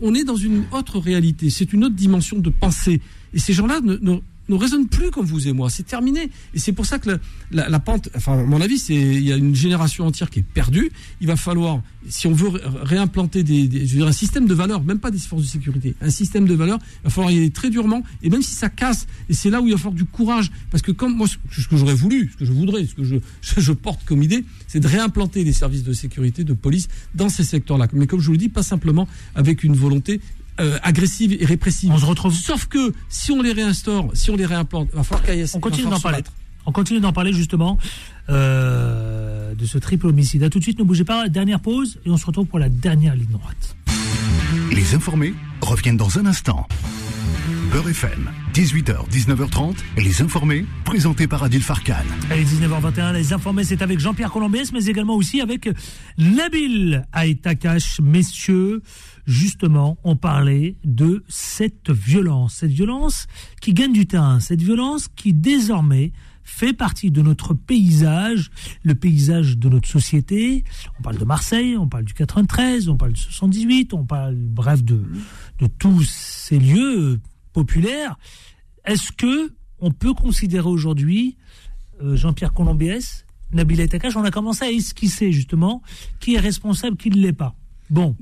On est dans une autre réalité. C'est une autre dimension de pensée. Et ces gens-là ne, ne, ne raisonnent plus comme vous et moi. C'est terminé. Et c'est pour ça que la, pente, enfin, à mon avis, c'est, il y a une génération entière qui est perdue. Il va falloir, si on veut ré- réimplanter des, des- un système de valeurs, même pas des forces de sécurité, un système de valeurs, il va falloir y aller très durement. Et même si ça casse, et c'est là où il va falloir du courage. Parce que comme moi, ce que j'aurais voulu, ce que je voudrais, ce que je, je, porte comme idée, c'est de réimplanter les services de sécurité, de police dans ces secteurs-là. Mais comme je vous le dis, pas simplement avec une volonté euh, agressive et répressive. On se retrouve. Sauf que si on les réinstaure, si on les réimplante, va falloir. On continue d'en parler. On continue d'en parler justement euh, de ce triple homicide. À tout de suite, ne bougez pas. Dernière pause et on se retrouve pour la dernière ligne droite. Les informés reviennent dans un instant. Beurre FM, 18h, 19h30, les informés, présentés par Adil Farkan. Allez, 19h21, les informés, c'est avec Jean-Pierre Colombès, mais également aussi avec Nabil Aïtakash. Messieurs, justement, on parlait de cette violence. Cette violence qui gagne du terrain. Cette violence qui désormais fait partie de notre paysage, le paysage de notre société. On parle de Marseille, on parle du 93, on parle du 78, on parle, bref, de, de tous ces lieux populaires. Est-ce que on peut considérer aujourd'hui euh, Jean-Pierre Colombiès, Nabil Etakash, on a commencé à esquisser justement qui est responsable, qui ne l'est pas? Bon,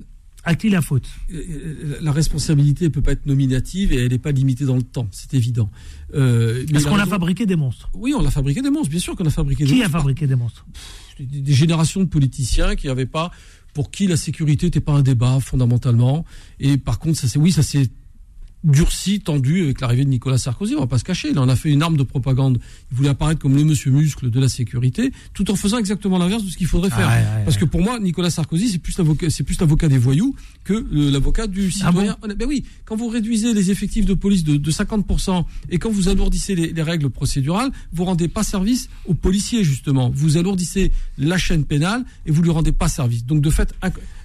à qui la faute? Euh, La responsabilité ne peut pas être nominative et elle n'est pas limitée dans le temps, c'est évident. Euh, la qu'on a fabriqué des monstres? Oui, on a fabriqué des monstres, bien sûr qu'on a fabriqué des Qui a monstres. fabriqué des monstres? Des, des générations de politiciens qui n'avaient pas, pour qui la sécurité n'était pas un débat fondamentalement. Et par contre, ça c'est oui, ça s'est durci, tendu avec l'arrivée de Nicolas Sarkozy. On va pas se cacher. Il en a fait une arme de propagande. Il voulait apparaître comme le monsieur muscle de la sécurité, tout en faisant exactement l'inverse de ce qu'il faudrait faire. Ah ouais, ouais, Parce que pour moi, Nicolas Sarkozy, c'est plus l'avocat, c'est plus l'avocat des voyous que l'avocat du Ah citoyen. honnête. ben oui, quand vous réduisez les effectifs de police de, de 50% et quand vous alourdissez les, les règles procédurales, vous rendez pas service aux policiers justement. Vous alourdissez la chaîne pénale et vous lui rendez pas service. Donc de fait,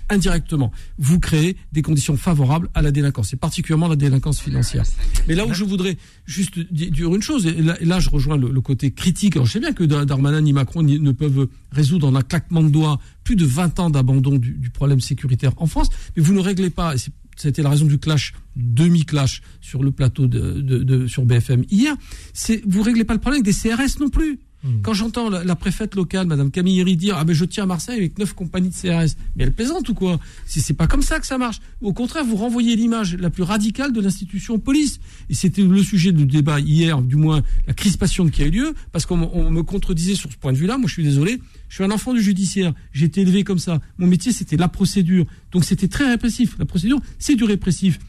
indirectement, vous créez des conditions favorables à la délinquance, et particulièrement la délinquance financière. Mais là où je voudrais juste di- dire une chose, et là, je rejoins le, côté critique, alors je sais bien que Dar- Darmanin ni Macron ne peuvent résoudre en un claquement de doigts plus de 20 ans d'abandon du, problème sécuritaire en France, mais vous ne réglez pas, et c'était la raison du clash, demi-clash sur le plateau de- sur BFM hier, c'est vous réglez pas le problème avec des CRS non plus. Quand j'entends la, préfète locale, Madame Camille Héry, dire ah ben je tiens à Marseille avec neuf compagnies de CRS, mais elle plaisante ou quoi? C'est c'est pas comme ça que ça marche. Au contraire, vous renvoyez l'image la plus radicale de l'institution police. Et c'était le sujet du débat hier, du moins la crispation qui a eu lieu, parce qu'on on me contredisait sur ce point de vue-là. Moi, je suis désolé, je suis un enfant du judiciaire. J'ai été élevé comme ça. Mon métier, c'était la procédure. Donc c'était très répressif. La procédure, c'est du répressif.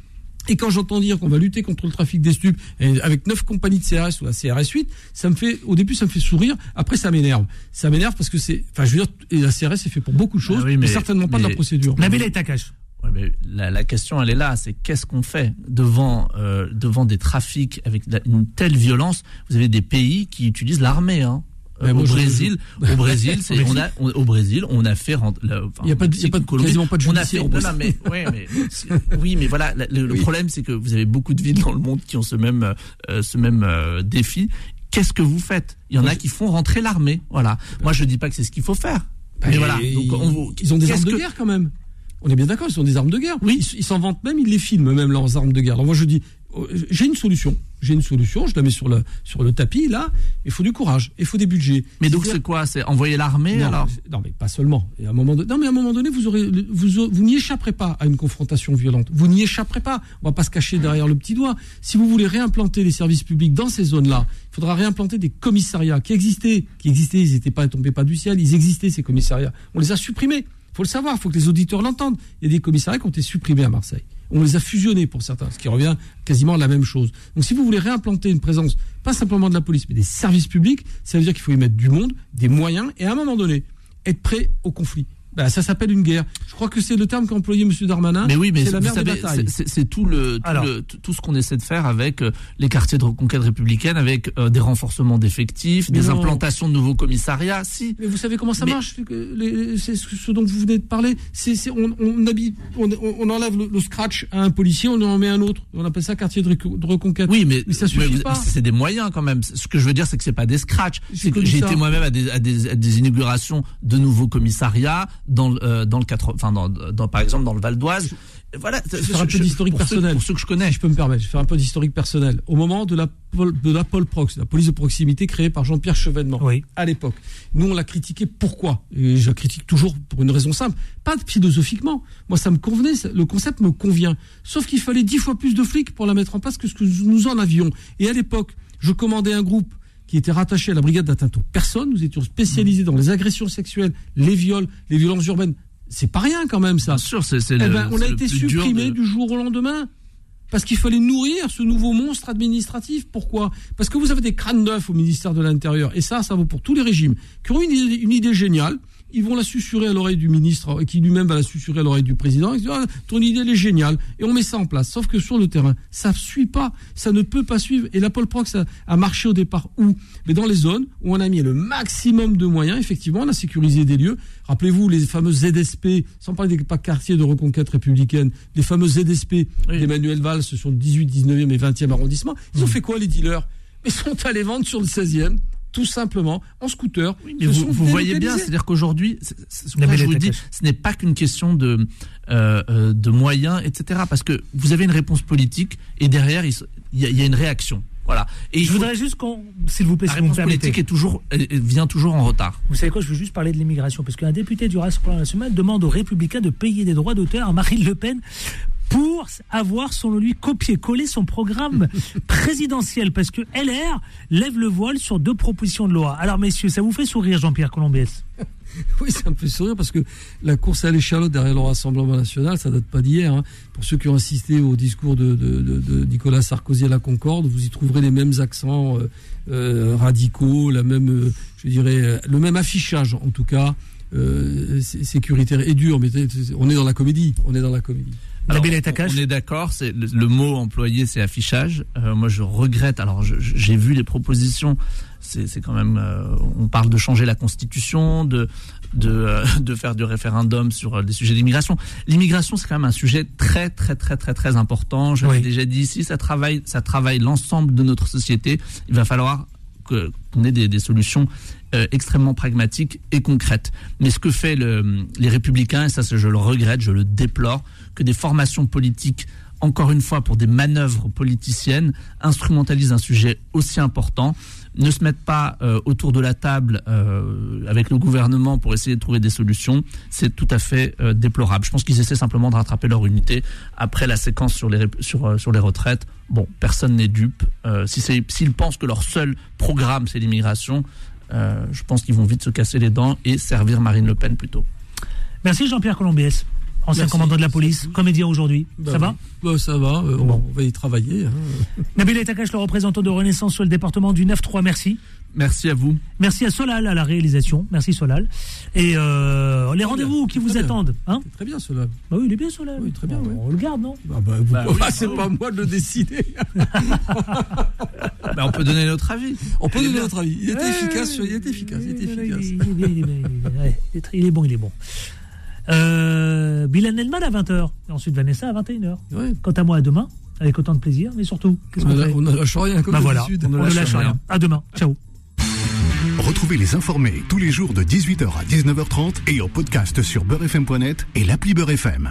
Et quand j'entends dire qu'on va lutter contre le trafic des stupes avec neuf compagnies de CRS ou la CRS 8, ça me fait, au début, ça me fait sourire. Après, ça m'énerve. Ça m'énerve parce que c'est, enfin, je veux dire, et la CRS est fait pour beaucoup de choses, Ah oui, mais, mais- certainement pas de la mais- procédure. Nabil Takash. Ouais, mais la, la question, elle est là. C'est qu'est-ce qu'on fait devant euh, devant des trafics avec la- une telle violence? Vous avez des pays qui utilisent l'armée. Hein. Euh, au moi, je- Brésil, au Brésil, on a, on- au Brésil, on a fait enfin, Il y a pas de- il y a pas de- Colombie, quasiment pas de on a fait, non, mais, ouais, mais c'est- oui, mais voilà, le, problème, c'est que vous avez beaucoup de villes dans le monde qui ont ce même euh, ce même euh, défi. Qu'est-ce que vous faites? Il y en a qui font rentrer l'armée. Voilà. Moi, je dis pas que c'est ce qu'il faut faire. Bah, mais voilà. et- Donc, on- ils ont des armes de que- guerre quand même. On est bien d'accord, ils ont des armes de guerre. Oui. Ils s'en vantent même, ils les filment même leurs armes de guerre. Alors moi je dis, euh, j'ai une solution. J'ai une solution, je la mets sur le, sur le tapis là. Il faut du courage, il faut des budgets. Mais donc c'est quoi? C'est envoyer l'armée non, alors? non, mais pas seulement. Et à un moment non, mais à un moment donné, vous aurez, vous, vous n'y échapperez pas à une confrontation violente. Vous n'y échapperez pas. On va pas se cacher derrière le petit doigt. Si vous voulez réimplanter les services publics dans ces zones-là, il faudra réimplanter des commissariats qui existaient, qui existaient. Ils n'étaient pas tombés pas du ciel. Ils existaient ces commissariats. On les a supprimés. Faut le savoir. Faut que les auditeurs l'entendent. Il y a des commissariats qui ont été supprimés à Marseille. On les a fusionnés pour certains, ce qui revient quasiment à la même chose. Donc si vous voulez réimplanter une présence, pas simplement de la police, mais des services publics, ça veut dire qu'il faut y mettre du monde, des moyens, et à un moment donné, être prêt au conflit. Ben, ça s'appelle une guerre. Je crois que c'est le terme qu'a employé M. Darmanin. Mais oui, mais c'est la des savez, batailles. c'est- tout le tout, Alors. le- tout- tout ce qu'on essaie de faire avec euh, les quartiers de reconquête républicaine, avec euh, des renforcements d'effectifs, des non. implantations de nouveaux commissariats. Si. Mais vous savez comment ça Mais- marche C'est ce dont vous venez de parler. C'est c'est- on, on, habite- on, on enlève le, le scratch à un policier, on en met un autre. On appelle ça quartier de, reco- de reconquête. Oui, mais, ça mais suffit vous- pas. c'est des moyens quand même. Ce que je veux dire, c'est que c'est pas des scratchs. J'ai été moi-même à des, à, des, à des inaugurations de nouveaux commissariats dans le euh, dans le 80 enfin dans, dans par exemple dans le Val d'Oise. Voilà. Je vais faire un peu d'historique personnel. pour ceux que je connais. Si je peux me permettre, je vais faire un peu d'historique personnel. Au moment de la, de la Polprox, la police de proximité créée par Jean-Pierre Chevènement, à l'époque, nous on l'a critiqué. Pourquoi? Et je la critique toujours pour une raison simple, pas philosophiquement. Moi, ça me convenait, le concept me convient. Sauf qu'il fallait dix fois plus de flics pour la mettre en place que ce que nous en avions. Et à l'époque, je commandais un groupe qui était rattaché à la brigade d'atteinte aux personnes. Nous étions spécialisés dans les agressions sexuelles, les viols, les violences urbaines. C'est pas rien quand même ça. Bien sûr, c'est c'est Eh ben, on a été supprimé de- du jour au lendemain. Parce qu'il fallait nourrir ce nouveau monstre administratif. Pourquoi? Parce que vous avez des crânes neufs au ministère de l'Intérieur. Et ça, ça vaut pour tous les régimes. Qui ont une idée, une idée géniale. Ils vont la susurrer à l'oreille du ministre, et qui lui-même va la susurrer à l'oreille du président. Ils disent, Ah, ton idée, elle est géniale. Et on met ça en place. Sauf que sur le terrain, ça ne suit pas. Ça ne peut pas suivre. Et la Paul Prox a, a marché au départ où? Mais dans les zones où on a mis le maximum de moyens. Effectivement, on a sécurisé des lieux. Rappelez-vous les fameux ZSP, sans parler des pas quartiers de reconquête républicaine, les fameux ZSP d'Emmanuel Valls sur le 18, 19e et 20e arrondissement. Ils ont fait quoi, les dealers? Ils sont allés vendre sur le 16e, tout simplement, en scooter. Mais vous, voyez bien, c'est-à-dire qu'aujourd'hui, ce que Nabil je vous le dis, Takash. ce n'est pas qu'une question de, euh, euh, de moyens, etc. Parce que vous avez une réponse politique et derrière, il se- il y, a- il y a une réaction. Voilà. Et je voudrais juste qu'on, s'il vous plaît, la si vous réponse permettez. politique est toujours, vient toujours en retard. Vous savez quoi, je veux juste parler de l'immigration, parce qu'un député du Rassemblement national demande aux Républicains de payer des droits d'auteur à Marine Le Pen pour avoir, selon lui, copié-collé son programme présidentiel, parce que LR lève le voile sur deux propositions de loi. Alors, messieurs, ça vous fait sourire, Jean-Pierre Colombiès? Oui, ça me fait sourire parce que la course à l'échalote derrière le Rassemblement national, ça date pas d'hier. hein. Pour ceux qui ont assisté au discours de, de- de- de Nicolas Sarkozy à la Concorde, vous y trouverez les mêmes accents euh, euh, radicaux, la même, euh, je dirais, le même affichage en tout cas. euh, sé- sécuritaire et dur, mais on est dans la comédie. On est dans la comédie. Alors, on, est d'accord, c'est le, le mot employé, c'est affichage. Euh, moi, je regrette. Alors, j'ai vu les propositions. C'est quand même. euh, on parle de changer la constitution, de de, euh, de faire du référendum sur des sujets d'immigration. L'immigration, c'est quand même un sujet très très très très très important. Je l'ai déjà dit ici. Ça travaille, ça travaille l'ensemble de notre société. Il va falloir qu'on ait des, des solutions euh, extrêmement pragmatiques et concrètes. Mais ce que fait le- les républicains, et ça je le regrette, je le déplore, que des formations politiques, encore une fois pour des manœuvres politiciennes, instrumentalisent un sujet aussi important, ne se mettent pas euh, autour de la table euh, avec le gouvernement pour essayer de trouver des solutions, c'est tout à fait euh, déplorable. Je pense qu'ils essaient simplement de rattraper leur unité après la séquence sur les, sur, sur les retraites. Bon, personne n'est dupe. S'ils pensent que leur seul programme c'est l'immigration, je pense qu'ils vont vite se casser les dents et servir Marine Le Pen plutôt. Merci, Jean-Pierre Colombiès. Ancien Merci. commandant de la police, comédien aujourd'hui. Bah ça va. Bah, Ça va, euh, on, Bon. on va y travailler. hein. Nabil Etakash, le représentant de Renaissance sur le département du 9-3, merci. Merci à vous. Merci à Solal à la réalisation. Merci Solal. Et euh, les rendez-vous qui vous bien. attendent. Hein Très bien cela. bah oui, il est bien Solal. Oui, très bien, Bon. On le garde, non Ah bah, vous- Bah oui, Ah, c'est pas moi de le décider. Bah, on peut donner notre avis. On peut Il est donner Eh notre avis. Il est efficace, il est efficace, il est efficace. il est bon, il est bon. Euh, Bilal Nelman à 20h. Et ensuite Vanessa à 21h. Ouais. Quant à moi, à demain, avec autant de plaisir. Mais surtout, qu'est-ce On qu'on ne fait on ne lâche rien comme Bah voilà, on ne lâche rien. À demain. Ciao. Retrouvez les informés tous les jours de 18h à 19h30 et en podcast sur beurrefm.net et l'appli Beurrefm.